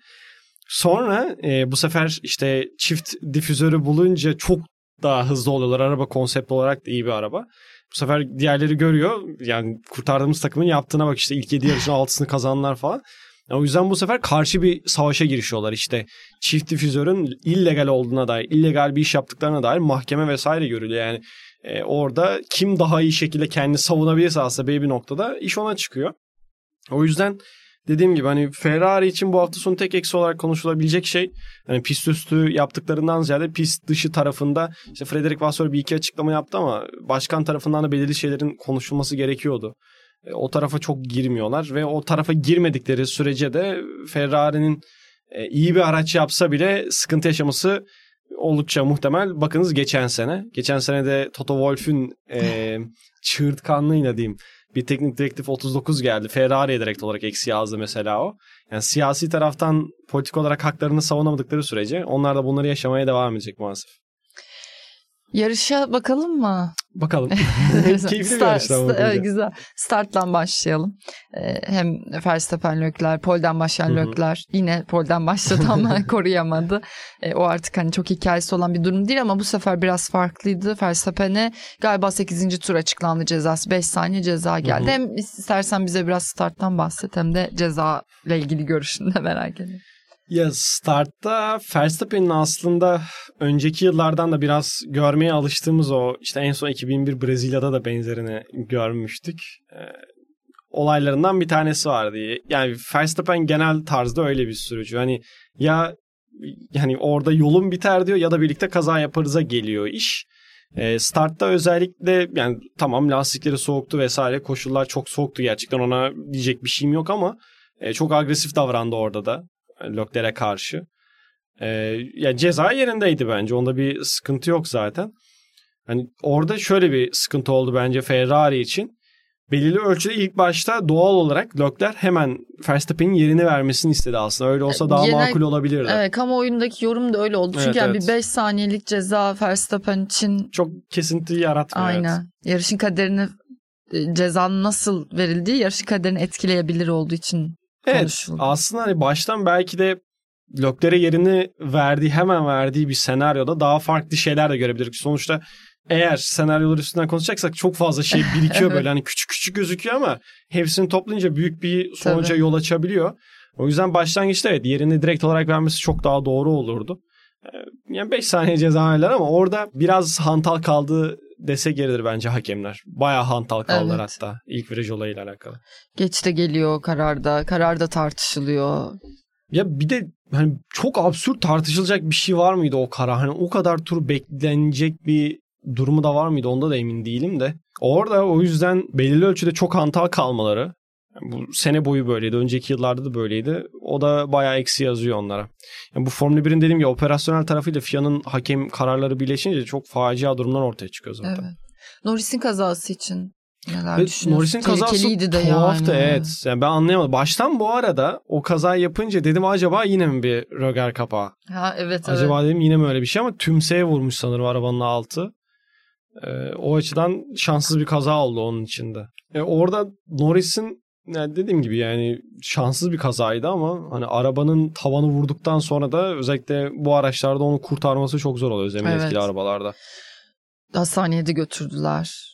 Sonra e, bu sefer işte çift difüzörü bulunca çok daha hızlı oluyorlar. Araba konsept olarak da iyi bir araba. Bu sefer diğerleri görüyor. Yani kurtardığımız takımın yaptığına bak işte ilk 7 yarışın 6'sını kazanlar falan. O yüzden bu sefer karşı bir savaşa girişiyorlar işte. Çift difüzörün illegal olduğuna dair, illegal bir iş yaptıklarına dair mahkeme vesaire görülüyor. Yani e, orada kim daha iyi şekilde kendini savunabilirse aslında bir noktada iş ona çıkıyor. O yüzden dediğim gibi hani Ferrari için bu hafta sonu tek eksi olarak konuşulabilecek şey hani pist üstü yaptıklarından ziyade pist dışı tarafında işte Frederick Vasseur bir iki açıklama yaptı ama başkan tarafından da belirli şeylerin konuşulması gerekiyordu. E, o tarafa çok girmiyorlar ve o tarafa girmedikleri sürece de Ferrari'nin e, iyi bir araç yapsa bile sıkıntı yaşaması oldukça muhtemel. Bakınız geçen sene. Geçen sene de Toto Wolff'ün e, [laughs] çığırtkanlığıyla diyeyim bir teknik direktif 39 geldi. Ferrari'ye direkt olarak eksi yazdı mesela o. Yani siyasi taraftan politik olarak haklarını savunamadıkları sürece onlar da bunları yaşamaya devam edecek maalesef. Yarışa bakalım mı? Bakalım. [laughs] Keyifli bir yarışta evet, Güzel. Starttan başlayalım. Ee, hem Verstappen Lökler, Pol'den başlayan Lökler yine Pol'den başladı ama [laughs] koruyamadı. Ee, o artık hani çok hikayesi olan bir durum değil ama bu sefer biraz farklıydı. Verstappen'e galiba 8. tur açıklandı cezası. 5 saniye ceza geldi. Hem istersen bize biraz starttan bahset hem de ceza ile ilgili görüşünü de merak ediyorum. Ya startta Verstappen'in aslında önceki yıllardan da biraz görmeye alıştığımız o işte en son 2001 Brezilya'da da benzerini görmüştük. Ee, olaylarından bir tanesi vardı. Yani Verstappen genel tarzda öyle bir sürücü. Hani ya yani orada yolun biter diyor ya da birlikte kaza yaparıza geliyor iş. E, startta özellikle yani tamam lastikleri soğuktu vesaire koşullar çok soğuktu gerçekten ona diyecek bir şeyim yok ama e, çok agresif davrandı orada da Lökler'e karşı. E, yani ceza yerindeydi bence onda bir sıkıntı yok zaten. Hani orada şöyle bir sıkıntı oldu bence Ferrari için belirli ölçüde ilk başta doğal olarak Leclerc hemen Verstappen'in yerini vermesini istedi aslında. Öyle olsa daha Genel- makul olabilirdi. Evet kamuoyundaki yorum da öyle oldu. Çünkü Evet, yani evet. bir 5 saniyelik ceza Verstappen için Çok kesinti yaratmıyor. evet. aynen. Yarışın kaderini e, cezanın nasıl verildiği yarışın kaderini etkileyebilir olduğu için Evet konuşuldu. aslında hani baştan belki de Leclerc'e yerini verdiği hemen verdiği bir senaryoda daha farklı şeyler de görebilirdik. Sonuçta eğer senaryolar üstünden konuşacaksak çok fazla şey birikiyor [laughs] böyle hani küçük küçük gözüküyor ama hepsini toplayınca büyük bir sonuca Tabii. yol açabiliyor. O yüzden başlangıçta evet yerini direkt olarak vermesi çok daha doğru olurdu. Ee, Yani 5 saniye ceza verdiler ama orada biraz hantal kaldı dese geridir bence hakemler. Bayağı hantal kaldılar Evet. hatta ilk viraj olayıyla alakalı. Geç de geliyor kararda. Kararda tartışılıyor. Ya bir de hani çok absürt tartışılacak bir şey var mıydı o karar? Hani o kadar tur beklenecek bir durumu da var mıydı? Onda da emin değilim de. Orada o yüzden belirli ölçüde çok hantal kalmaları. Bu sene boyu böyleydi. Önceki yıllarda da böyleydi. O da bayağı eksi yazıyor onlara. Yani bu Formula 1'in dediğim gibi operasyonel tarafıyla FIA'nın hakem kararları birleşince çok facia durumlar ortaya çıkıyor zaten. Evet. Norris'in kazası için neler Ve düşünüyorsun? Norris'in kazası de tuhaftı yani. evet. Yani ben anlayamadım. Baştan bu arada o kaza yapınca dedim acaba yine mi bir röger kapağı? Ha evet evet. Acaba dedim yine mi öyle bir şey ama tümseye vurmuş sanırım arabanın altı. Ee, o açıdan şanssız bir kaza oldu onun içinde. E, orada Norris'in yani dediğim gibi yani şanssız bir kazaydı ama hani arabanın tavanı vurduktan sonra da özellikle bu araçlarda onu kurtarması çok zor oluyor zemin Evet. etkili arabalarda. Hastaneye de götürdüler.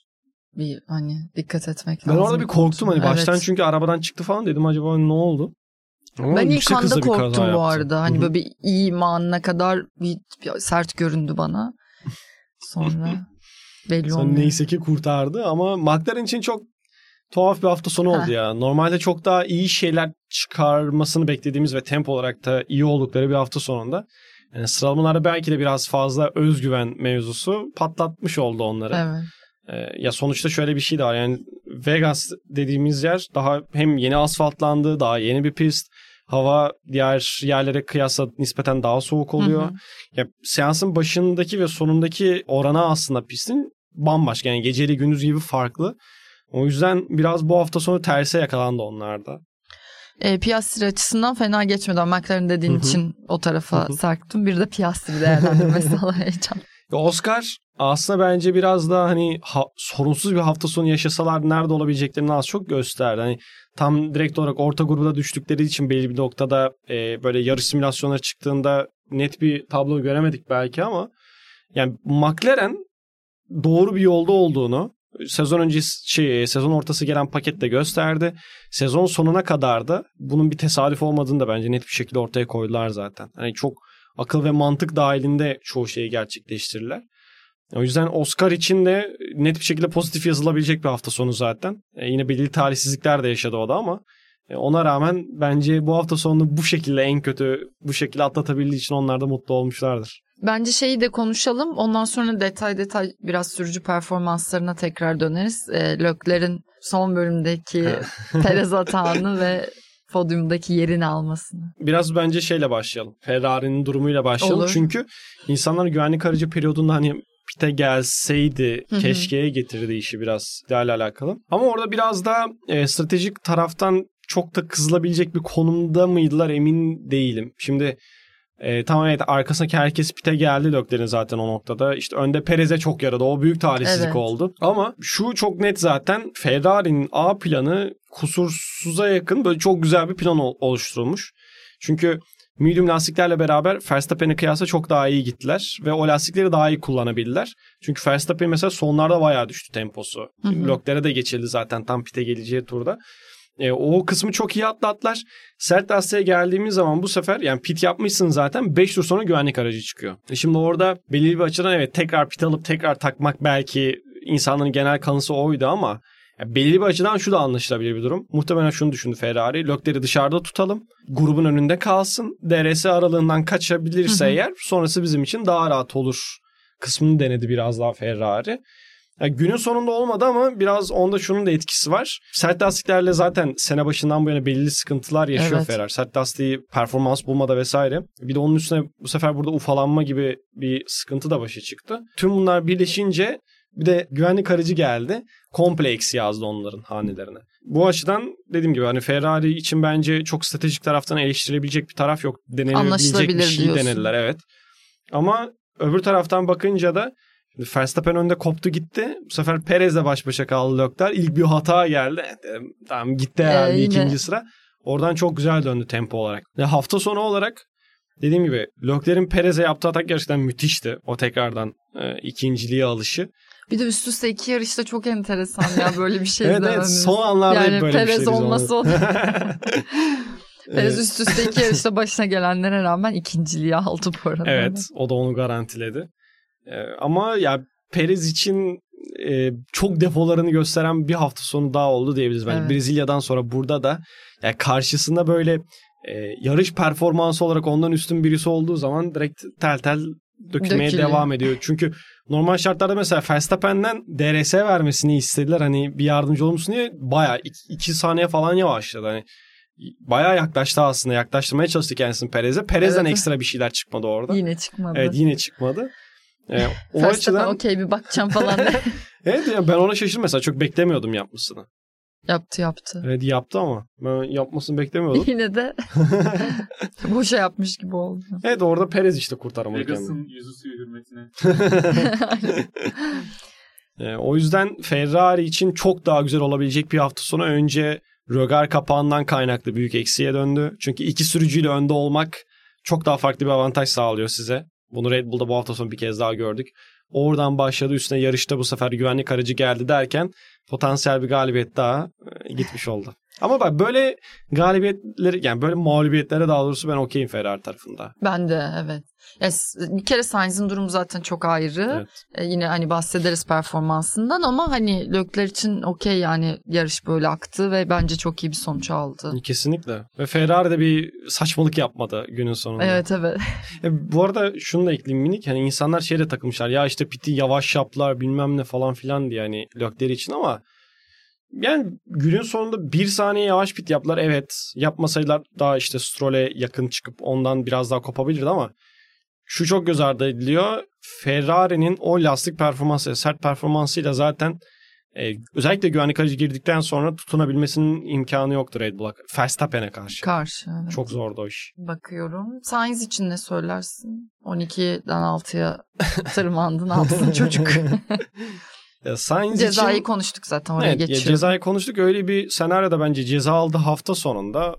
Bir hani dikkat etmek Ben lazım. orada bir korktum hani baştan Evet. çünkü arabadan çıktı falan dedim acaba ne oldu? Ama Ben ilk anda korktum bu arada. Hani böyle bir iyi anına kadar bir, bir sert göründü bana. Sonra [laughs] belli olmuyor. neyse ki kurtardı ama McLaren için çok tuhaf bir hafta sonu oldu ya. Normalde çok daha iyi şeyler çıkarmasını beklediğimiz ve tempo olarak da iyi oldukları bir hafta sonunda. Yani sıralamalarda belki de biraz fazla özgüven mevzusu patlatmış oldu onları. Evet. Ee, ya sonuçta şöyle bir şey de var. Yani Vegas dediğimiz yer daha hem yeni asfaltlandı, daha yeni bir pist. Hava diğer yerlere kıyasla nispeten daha soğuk oluyor. Hı hı. Ya seansın başındaki ve sonundaki orana aslında pistin bambaşka. Yani geceli gündüz gibi farklı. O yüzden biraz bu hafta sonu terse yakalandı onlarda. E, Piastri açısından fena geçmeden McLaren dediğin Hı hı. için o tarafa Hı hı. sarktım. Bir de Piastri değerlendirmesi [laughs] heyecan. Oscar aslında bence biraz da hani ha- sorunsuz bir hafta sonu yaşasalar nerede olabileceklerini az çok gösterdi. Hani tam direkt olarak orta gruba düştükleri için belli bir noktada e, böyle yarış simülasyonları çıktığında net bir tablo göremedik belki ama yani McLaren doğru bir yolda olduğunu sezon öncesi şey sezon ortası gelen pakette gösterdi. Sezon sonuna kadar da bunun bir tesadüf olmadığını da bence net bir şekilde ortaya koydular zaten. Hani çok akıl ve mantık dahilinde çoğu şeyi gerçekleştirirler. O yüzden Oscar için de net bir şekilde pozitif yazılabilecek bir hafta sonu zaten. E, yine belirli talihsizlikler de yaşadı o da ama e, ona rağmen bence bu hafta sonunu bu şekilde en kötü bu şekilde atlatabildiği için onlar da mutlu olmuşlardır. Bence şeyi de konuşalım. Ondan sonra detay detay biraz sürücü performanslarına tekrar döneriz. E, Lökler'in son bölümdeki [laughs] Perez atağını ve podyumdaki yerini almasını. Biraz bence şeyle başlayalım. Ferrari'nin durumuyla başlayalım. Olur. Çünkü insanlar güvenlik aracı periyodunda hani pite gelseydi Hı hı. keşkeye getirdi işi biraz ile alakalı. Ama orada biraz da e, stratejik taraftan çok da kızılabilecek bir konumda mıydılar emin değilim. Şimdi e, tamam evet arkasındaki herkes pite geldi Lökler'in zaten o noktada. İşte önde Perez'e çok yaradı. O büyük talihsizlik Evet. oldu. Ama şu çok net zaten Ferrari'nin A planı kusursuza yakın böyle çok güzel bir plan ol- oluşturulmuş. Çünkü medium lastiklerle beraber Verstappen'e kıyasla çok daha iyi gittiler ve o lastikleri daha iyi kullanabildiler. Çünkü Verstappen mesela sonlarda bayağı düştü temposu. Hı hı. Lökler'e de geçildi zaten tam pite geleceği turda. E, o kısmı çok iyi atlattılar. Sert lastiğe geldiğimiz zaman bu sefer yani pit yapmışsın zaten 5 tur sonra güvenlik aracı çıkıyor. E şimdi orada belirli bir açıdan evet tekrar pit alıp tekrar takmak belki insanların genel kanısı oydu ama Yani belli bir açıdan şu da anlaşılabilir bir durum. Muhtemelen şunu düşündü Ferrari. Lökleri dışarıda tutalım. Grubun önünde kalsın. DRS aralığından kaçabilirse Hı hı. eğer sonrası bizim için daha rahat olur kısmını denedi biraz daha Ferrari. Yani günün sonunda olmadı ama biraz onda şunun da etkisi var. Sert lastiklerle zaten sene başından bu yana belirli sıkıntılar yaşıyor Evet. Ferrari. Sert lastiği performans bulmada vesaire. Bir de onun üstüne bu sefer burada ufalanma gibi bir sıkıntı da başa çıktı. Tüm bunlar birleşince bir de güvenlik aracı geldi. Komple eksi yazdı onların hanelerine. Bu açıdan dediğim gibi hani Ferrari için bence çok stratejik taraftan eleştirebilecek bir taraf yok. Denenebilecek bir şey diyorsun. denediler evet. Ama öbür taraftan bakınca da şimdi Verstappen önde koptu gitti. Bu sefer Perez'le baş başa kaldı Lökler. İlk bir hata geldi. Tamam gitti herhalde Ee, yine. ikinci sıra. Oradan çok güzel döndü tempo olarak. Ve hafta sonu olarak dediğim gibi Lökler'in Perez'e yaptığı atak gerçekten müthişti. O tekrardan e, ikinciliğe alışı. Bir de üst üste iki yarışta çok enteresan ya böyle bir şey [laughs] evet evet son anlarda Yani hep böyle Perez bir şey olması o- [laughs] Perez Evet. üst üste iki yarışta başına gelenlere rağmen ikinciliği aldı bu arada. Evet o da onu garantiledi. Ee, ama ya Perez için e, çok defolarını gösteren bir hafta sonu daha oldu diyebiliriz. Bence Evet. Brezilya'dan sonra burada da yani karşısında böyle e, yarış performansı olarak ondan üstün birisi olduğu zaman direkt tel tel dökülmeye Dökülüyor. devam ediyor. Çünkü normal şartlarda mesela Verstappen'den DRS vermesini istediler. Hani bir yardımcı olmuşsun diye bayağı 2 saniye falan yavaşladı. Hani bayağı yaklaştı aslında. Yaklaştırmaya çalıştı kendisini Perez'e. Perez'den Evet. ekstra bir şeyler çıkmadı orada. Yine çıkmadı. Evet yine çıkmadı. Ee, o Verstappen açıdan okey bir bakacağım falan [laughs] evet yani ben ona şaşırdım mesela çok beklemiyordum yapmasını. yaptı yaptı. Evet yaptı ama ben yapmasını beklemiyordum. [laughs] Yine de [laughs] boşa yapmış gibi oldu. evet orada Perez işte kurtaramadı kendini. Vegas'ın yüzü suyu hürmetine. Ee, o yüzden Ferrari için çok daha güzel olabilecek bir hafta sonu önce rögar kapağından kaynaklı büyük eksiye döndü. Çünkü iki sürücüyle önde olmak çok daha farklı bir avantaj sağlıyor size. Bunu Red Bull'da bu hafta sonu bir kez daha gördük. Oradan başladı üstüne yarışta bu sefer güvenlik aracı geldi derken potansiyel bir galibiyet daha e, gitmiş oldu. Ama bak böyle galibiyetleri yani böyle mağlubiyetlere daha doğrusu ben okeyim Ferrari tarafında. Ben de evet. Ya, s- bir kere Sainz'in durumu zaten çok ayrı. Evet. E, yine hani bahsederiz performansından ama hani Lökler için okey yani yarış böyle aktı ve bence çok iyi bir sonuç aldı. Kesinlikle. Ve Ferrari de bir saçmalık yapmadı günün sonunda. Evet evet. [laughs] E, bu arada şunu da ekleyeyim minik. Hani insanlar şeyle takılmışlar. Ya işte piti yavaş yaptılar bilmem ne falan filan diye hani Lökler için ama yani günün sonunda bir saniye yavaş pit yaptılar. Evet yapmasaydılar daha işte Stroll'e yakın çıkıp ondan biraz daha kopabilirdi ama şu çok göz ardı ediliyor. Ferrari'nin o lastik performansı, sert performansıyla zaten e, özellikle güvenlik aracı girdikten sonra tutunabilmesinin imkanı yoktur Red Bull'a. Verstappen'e karşı. Karşı. evet. Çok zordu o iş. Bakıyorum. Sainz için ne söylersin? 12'den 6'ya tırmandı. Ne yapsın çocuk? [laughs] Ya Sainz Cezayı için... konuştuk zaten oraya Evet, ya geçiyoruz. cezayı konuştuk. Öyle bir senaryoda bence ceza aldı hafta sonunda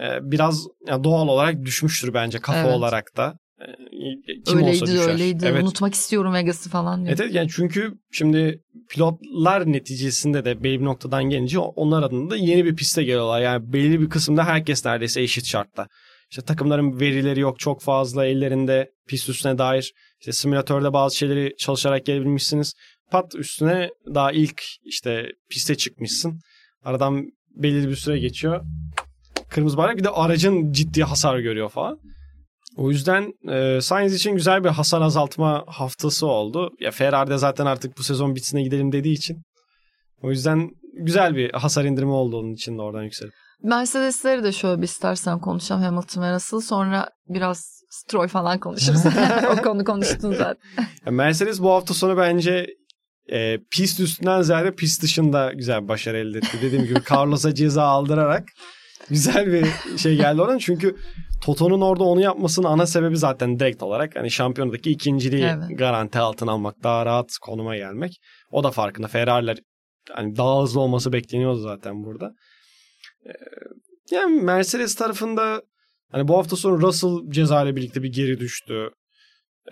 e, biraz doğal olarak düşmüştür bence kafa Evet. olarak da. E, kim olsa öyleydi düşer. öyleydi. Evet. Unutmak istiyorum Vegas'ı falan diyor. Evet, evet, yani çünkü şimdi pilotlar neticesinde de belli bir noktadan gelince onlar adına da yeni bir piste geliyorlar. Yani belli bir kısımda herkes neredeyse eşit şartta. İşte takımların verileri yok çok fazla ellerinde pist üstüne dair. İşte simülatörde bazı şeyleri çalışarak gelebilmişsiniz. Pat üstüne daha ilk işte piste çıkmışsın. Aradan belli bir süre geçiyor. Kırmızı bayrak bir de aracın ciddi hasar görüyor falan. O yüzden e, Sainz için güzel bir hasar azaltma haftası oldu. Ya Ferrari'de zaten artık bu sezon bitsine gidelim dediği için. O yüzden güzel bir hasar indirimi oldu onun için de oradan yükselip. Mercedes'leri de şöyle bir istersen konuşalım Hamilton ve Russell. Sonra biraz Stroll falan konuşuruz. [laughs] [laughs] o konu konuştun zaten. Ya Mercedes bu hafta sonu bence e, pist üstünden ziyade pist dışında güzel bir başarı elde etti. Dediğim gibi Carlos'a ceza aldırarak güzel bir şey geldi oradan. Çünkü Toto'nun orada onu yapmasının ana sebebi zaten direkt olarak hani şampiyonadaki ikinciliği Evet. garanti altına almak. Daha rahat konuma gelmek. O da farkında. Ferrari'ler hani daha hızlı olması bekleniyordu zaten burada. Ee, yani Mercedes tarafında hani bu hafta sonu Russell ceza ile birlikte bir geri düştü.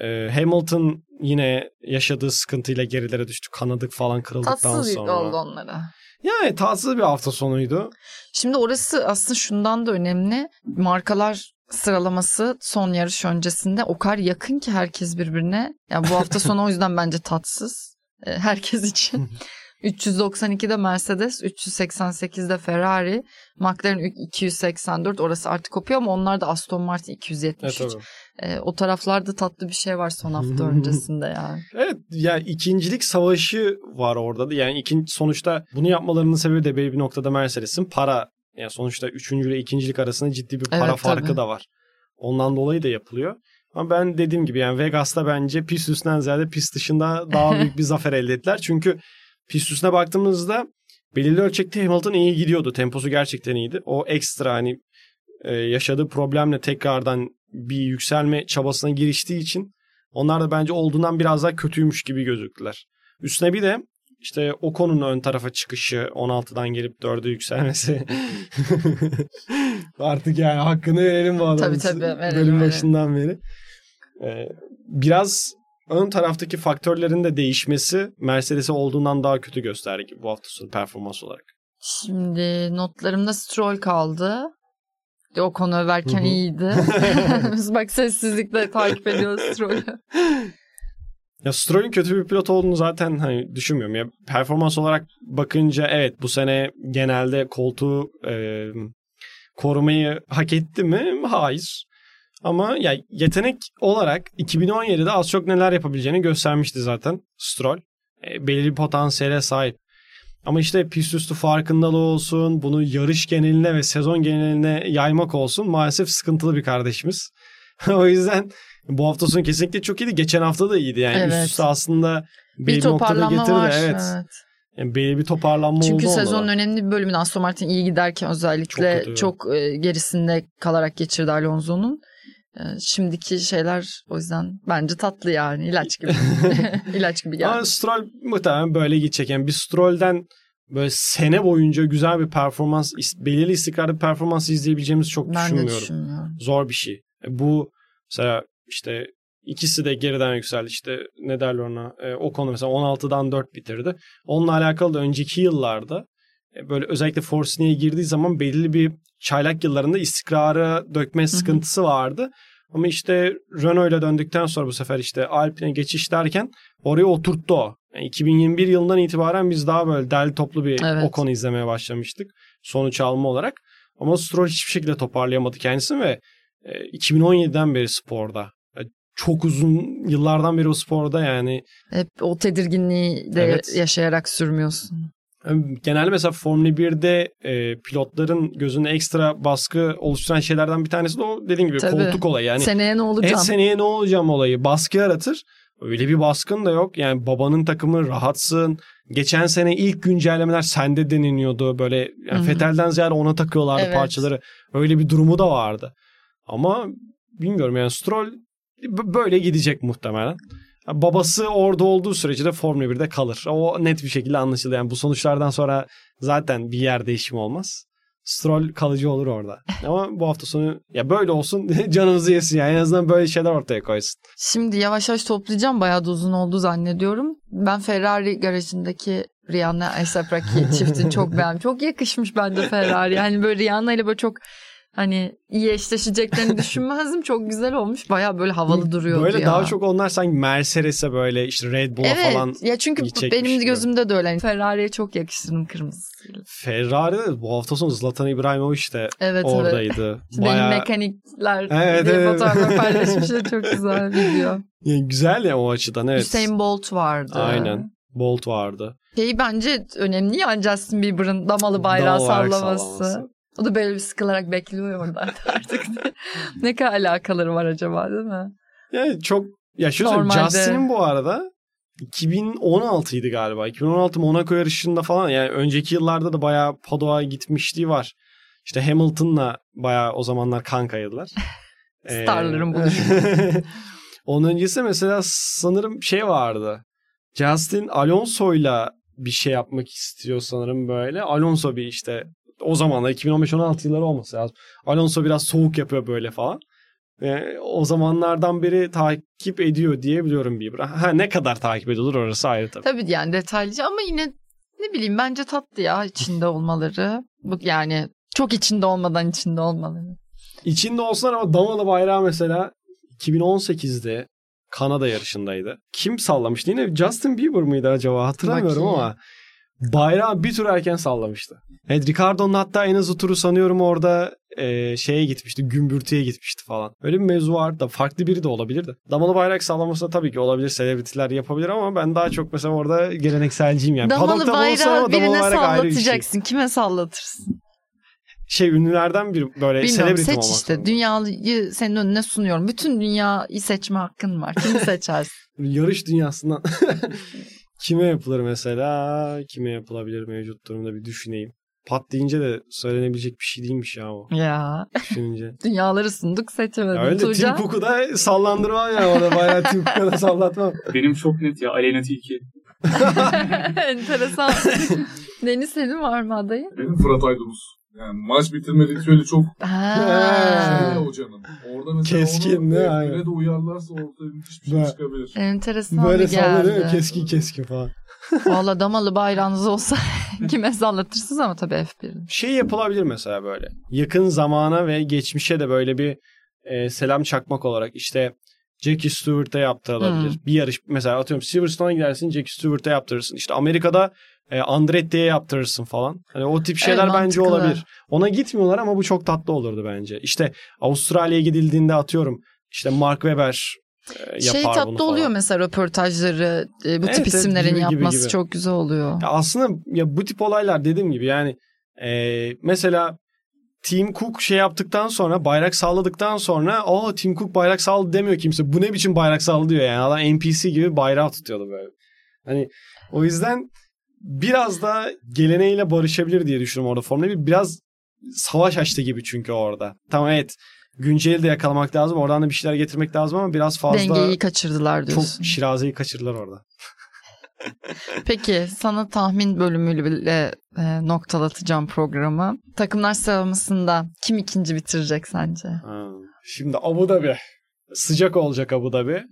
Ee, Hamilton yine yaşadığı sıkıntıyla gerilere düştü. Kanadık falan kırıldıktan Tatsız sonra. oldu onlara. Yani tatsız bir hafta sonuydu. Şimdi orası aslında şundan da önemli. Markalar sıralaması son yarış öncesinde o kadar yakın ki herkes birbirine. Yani bu hafta sonu o yüzden bence tatsız. e, Herkes için. [laughs] 392'de Mercedes, 388'de Ferrari, McLaren 284 orası artık kopuyor ama onlar da Aston Martin 273. Evet, tabii. Ee, o taraflarda tatlı bir şey var son hafta öncesinde [laughs] yani. Evet yani ikincilik savaşı var orada da. Yani ikinci, sonuçta bunu yapmalarının sebebi de belli bir noktada Mercedes'in para. Yani sonuçta üçüncü ile ikincilik arasında ciddi bir para Evet, farkı tabii. da var. Ondan dolayı da yapılıyor. Ama ben dediğim gibi yani Vegas'ta bence pist üstünden ziyade pist dışında daha [laughs] büyük bir zafer elde ettiler. Çünkü pist üstüne baktığımızda belirli ölçekte Hamilton iyi gidiyordu. Temposu gerçekten iyiydi. O ekstra hani e, yaşadığı problemle tekrardan bir yükselme çabasına giriştiği için onlar da bence olduğundan biraz daha kötüymüş gibi gözüktüler. Üstüne bir de işte Ocon'un ön tarafa çıkışı 16'dan gelip 4'e yükselmesi. [laughs] Artık yani hakkını verelim bu adamın. Tabii, tabii, verelim, Bölüm verelim. başından beri. Ee, biraz ön taraftaki faktörlerin de değişmesi Mercedes'e olduğundan daha kötü gösterdi bu hafta sonu performans olarak. Şimdi notlarımda Stroll kaldı. O konu överken iyiydi. [laughs] Biz bak sessizlikle takip ediyoruz Stroll'ü. Ya Stroll'ün kötü bir pilot olduğunu zaten hani düşünmüyorum. Ya performans olarak bakınca evet bu sene genelde koltuğu e, korumayı hak etti mi? Hayır. Ama ya yetenek olarak 2017'de az çok neler yapabileceğini göstermişti zaten Stroll. E, belirli bir potansiyele sahip. Ama işte pist üstü farkındalığı olsun, bunu yarış geneline ve sezon geneline yaymak olsun maalesef sıkıntılı bir kardeşimiz. [laughs] o yüzden bu hafta sonu kesinlikle çok iyiydi. Geçen hafta da iyiydi. Yani Evet. üst üste aslında Bir belli bir noktada getirdi. var. Evet. evet. Yani belli bir toparlanma Çünkü oldu onda sezonun da. önemli bir bölümünü Aston Martin iyi giderken özellikle Çok çok, e, gerisinde kalarak geçirdi Alonso'nun. E, şimdiki şeyler o yüzden bence tatlı yani ilaç gibi. [laughs] ilaç gibi geldi. Ama Stroll muhtemelen böyle gidecek. Yani bir Stroll'den böyle sene boyunca güzel bir performans, belirli istikrarlı bir performans izleyebileceğimizi çok ben düşünmüyorum. düşünmüyorum. Zor bir şey. E, Bu mesela işte ikisi de geriden yükseldi. İşte ne derler ona? E, o konu mesela 16'dan 4 bitirdi. Onunla alakalı da önceki yıllarda böyle özellikle Force girdiği zaman belirli bir çaylak yıllarında istikrara dökme sıkıntısı vardı. Ama işte Renault ile döndükten sonra bu sefer işte Alpine geçiş derken oraya oturttu o. Yani 2021 yılından itibaren biz daha böyle derli toplu bir Evet. Ocon izlemeye başlamıştık. Sonuç alma olarak. Ama Stroll hiçbir şekilde toparlayamadı kendisini ve e, 2017'den beri sporda. E, Çok uzun yıllardan beri o sporda yani Hep o tedirginliği de Evet. yaşayarak sürmüyorsun. Genelde mesela Formula 1'de e, pilotların gözünde ekstra baskı oluşturan şeylerden bir tanesi de o dediğin gibi Tabii. koltuk olayı. Yani Seneye ne olacağım? et seneye ne olacağım olayı baskı yaratır. Öyle bir baskın da yok. Yani babanın takımı rahatsın. Geçen sene ilk güncellemeler sende deneniyordu. Böyle yani. Fetel'den ziyade ona takıyorlardı Evet. parçaları. Öyle bir durumu da vardı. Ama bilmiyorum yani Stroll böyle gidecek muhtemelen. Babası orada olduğu sürece de Formula 1'de kalır. O net bir şekilde anlaşıldı. Yani bu sonuçlardan sonra zaten bir yer değişimi olmaz. Stroll kalıcı olur orada. [laughs] Ama bu hafta sonu ya böyle olsun [laughs] canımızı yesin yani. En azından böyle şeyler ortaya koysun. Şimdi yavaş yavaş toplayacağım. Bayağı da uzun oldu zannediyorum. Ben Ferrari garajındaki Rihanna A$AP Rocky [laughs] çiftini çok beğendim. Çok yakışmış bence Ferrari. Yani böyle Rihanna ile böyle çok hani iyi eşleşeceklerini [laughs] düşünmezdim. Çok güzel olmuş. Bayağı böyle havalı duruyordu Böyle ya. daha çok onlar sanki Mercedes'e böyle işte Red Bull'a Evet falan ya çünkü benim gözümde de öyle. Yani Ferrari'ye çok yakıştırdım kırmızısıyla. Ferrari'de bu hafta sonu Zlatan İbrahimovic de Evet evet. oradaydı. [laughs] Benim Bayağı mekanikler Evet, diye evet. fotoğraflar paylaşmışlar. Çok [laughs] güzel video. yani güzel ya o açıdan evet. Hüseyin Bolt vardı. Aynen. Bolt vardı. Şeyi bence önemli ya Justin Bieber'ın damalı bayrağı Dal sallaması. sallaması. O da böyle bir sıkılarak bekliyor orada [laughs] artık. ne kadar alakaları var acaba değil mi? Yani çok ya söyleyeyim, Normalde- Justin'in bu arada 2016 idi galiba. 2016 Monaco yarışında falan yani önceki yıllarda da bayağı Pado'a gitmişliği var. İşte Hamilton'la bayağı o zamanlar kankaydılar. [laughs] Starların buluşu. [laughs] Onun öncesi mesela sanırım şey vardı. Justin Alonso'yla bir şey yapmak istiyor sanırım böyle. Alonso bir işte o zamanlar 2015-16 yılları olması lazım. Alonso biraz soğuk yapıyor böyle falan. Ee, o zamanlardan beri takip ediyor diye biliyorum Bieber. Ha ne kadar takip ediyordur orası ayrı tabii. Tabii yani detaylıca ama yine ne bileyim bence tatlı ya içinde olmaları. Bu yani çok içinde olmadan içinde olmaları. İçinde olsunlar ama Damalı bayrağı mesela 2018'de Kanada yarışındaydı. Kim sallamıştı? Yine Justin Bieber mıydı acaba? Hatırlamıyorum ama bayrağı bir tur erken sallamıştı. Evet Ricardo'nun hatta en hızlı turu sanıyorum orada e, şeye gitmişti. Gümbürtüye gitmişti falan. Öyle bir mevzu var da farklı biri de olabilir de. Damalı bayrak sallaması da tabii ki olabilir. Selebritiler yapabilir ama ben daha çok mesela orada gelenekselciyim yani. Damalı Padok'ta olsa bayrağı ama birine bayrak şey. sallatacaksın. Kime sallatırsın? Şey ünlülerden bir böyle Bilmiyorum seç olmak işte. zorunda. Dünyayı senin önüne sunuyorum. Bütün dünyayı seçme hakkın var. Kimi [laughs] seçersin? Yarış dünyasından [laughs] kime yapılır mesela? Kime yapılabilir mevcut durumda bir düşüneyim. Pat deyince de söylenebilecek bir şey değilmiş ya o ya düşününce. [laughs] dünyaları sunduk seçemedin Ya öyle Tuğcan. Tim Cook'u da sallandırmam ya orada bayağı Tim Cook'a da sallatmam. Benim çok net ya. Aleyna Tilki. [laughs] Enteresan. [laughs] Deniz senin var mı adayı? Benim Fırat Aydınus. Yani maç bitirme ritüeli çok [laughs] Ha. şey hocanın. Orada mesela Keskin, onu ne? Aynen. de uyarlarsa ortaya müthiş bir şey çıkabilir. Enteresan Böyle bir geldi. Keskin keskin falan. [laughs] Valla damalı bayrağınız olsa [laughs] kime sallatırsınız ama tabii F1. Şey yapılabilir mesela böyle. Yakın zamana ve geçmişe de böyle bir e, selam çakmak olarak işte Jackie Stewart'a yaptırılabilir. Bir yarış mesela atıyorum Silverstone'a gidersin Jackie Stewart'a yaptırırsın. İşte Amerika'da e, Andretti'ye yaptırırsın falan. Hani o tip şeyler Evet, bence mantıklı. olabilir. Ona gitmiyorlar ama bu çok tatlı olurdu bence. İşte Avustralya'ya gidildiğinde atıyorum işte Mark Webber e, Şey tatlı oluyor mesela röportajları e, bu tip evet, isimlerin gibi, yapması gibi. çok güzel oluyor. Ya aslında ya bu tip olaylar dediğim gibi yani e, mesela Tim Cook şey yaptıktan sonra bayrak salladıktan sonra o Tim Cook bayrak salladı demiyor kimse. Bu ne biçim bayrak salladı diyor yani. Adam NPC gibi bayrağı tutuyordu böyle. Hani o yüzden biraz da geleneğiyle barışabilir diye düşünüyorum orada Formula 1. Biraz savaş açtı gibi çünkü orada. Tamam evet günceli de yakalamak lazım. Oradan da bir şeyler getirmek lazım ama biraz fazla Dengeyi kaçırdılar çok diyorsun. şirazeyi kaçırdılar orada. [laughs] Peki sana tahmin bölümüyle e, noktalatacağım programı. Takımlar sıralamasında kim ikinci bitirecek sence? Ha. Şimdi Abu Dhabi. Sıcak olacak Abu Dhabi.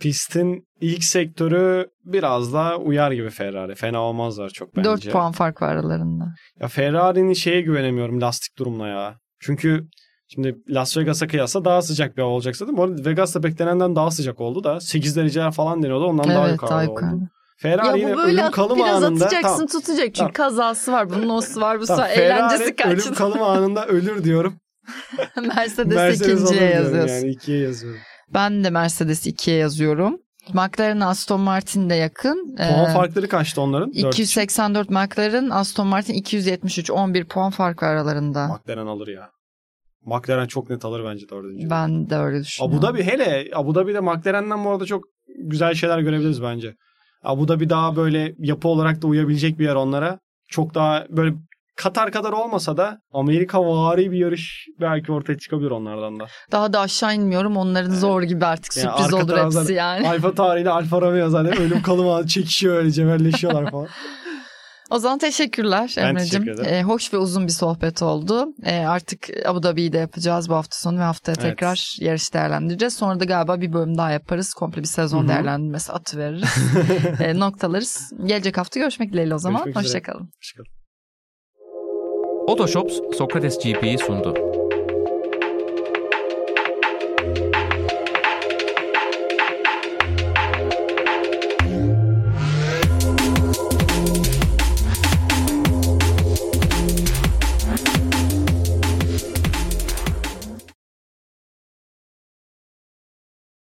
Pistin ilk sektörü biraz daha uyar gibi Ferrari. Fena olmazlar çok bence. 4 puan fark var aralarında. Ya Ferrari'nin şeye güvenemiyorum lastik durumuna ya. Çünkü şimdi Las Vegas'a kıyasla daha sıcak bir hava olacak zaten. Bu arada Vegas'ta beklenenden daha sıcak oldu da 8 dereceler falan deniyordu. Ondan daha evet yukarıda daha oldu. yukarıda. Ferrari Ya bu böyle ölüm kalım biraz anında atacaksın tamam, tutacak çünkü Tamam. kazası var bunun osu var bu tamam, sefer eğlencesi Ferrari ölüm kaçtı. kalım anında ölür diyorum. [laughs] Mercedes, Mercedes ikinciye yazıyorsun. Yani ikiye yazıyorum. Ben de Mercedes 2'ye yazıyorum. McLaren Aston Martin de yakın. Puan Ee, farkları kaçtı onların? 4 284 McLaren, Aston Martin 273. 11 puan fark var aralarında. McLaren alır ya. McLaren çok net alır bence dördüncü. Ben de öyle düşünüyorum. Abu Dhabi hele Abu Dhabi'de McLaren'den bu arada çok güzel şeyler görebiliriz bence. Abu Dhabi daha böyle yapı olarak da uyabilecek bir yer onlara. Çok daha böyle Katar kadar olmasa da Amerika vari bir yarış belki ortaya çıkabilir onlardan da. Daha da aşağı inmiyorum. Onların zor gibi artık Yani sürpriz olur hepsi yani. Alfa tarihiyle Alfa Romeo zaten ölüm kalım ağı çekişiyor öyle cebelleşiyorlar falan. [laughs] O zaman teşekkürler Emre'cim. teşekkür ederim. Ee, hoş ve uzun bir sohbet oldu. Ee, artık Abu Dhabi'yi de yapacağız bu hafta sonu ve haftaya Evet. tekrar yarış değerlendireceğiz. Sonra da galiba bir bölüm daha yaparız. Komple bir sezon Hı hı. değerlendirmesi atı veririz. [laughs] ee, noktalarız. Gelecek hafta görüşmek dileğiyle o zaman. Hoşçakalın. Hoşçakalın. Otoshops Sokrates GP'yi sundu.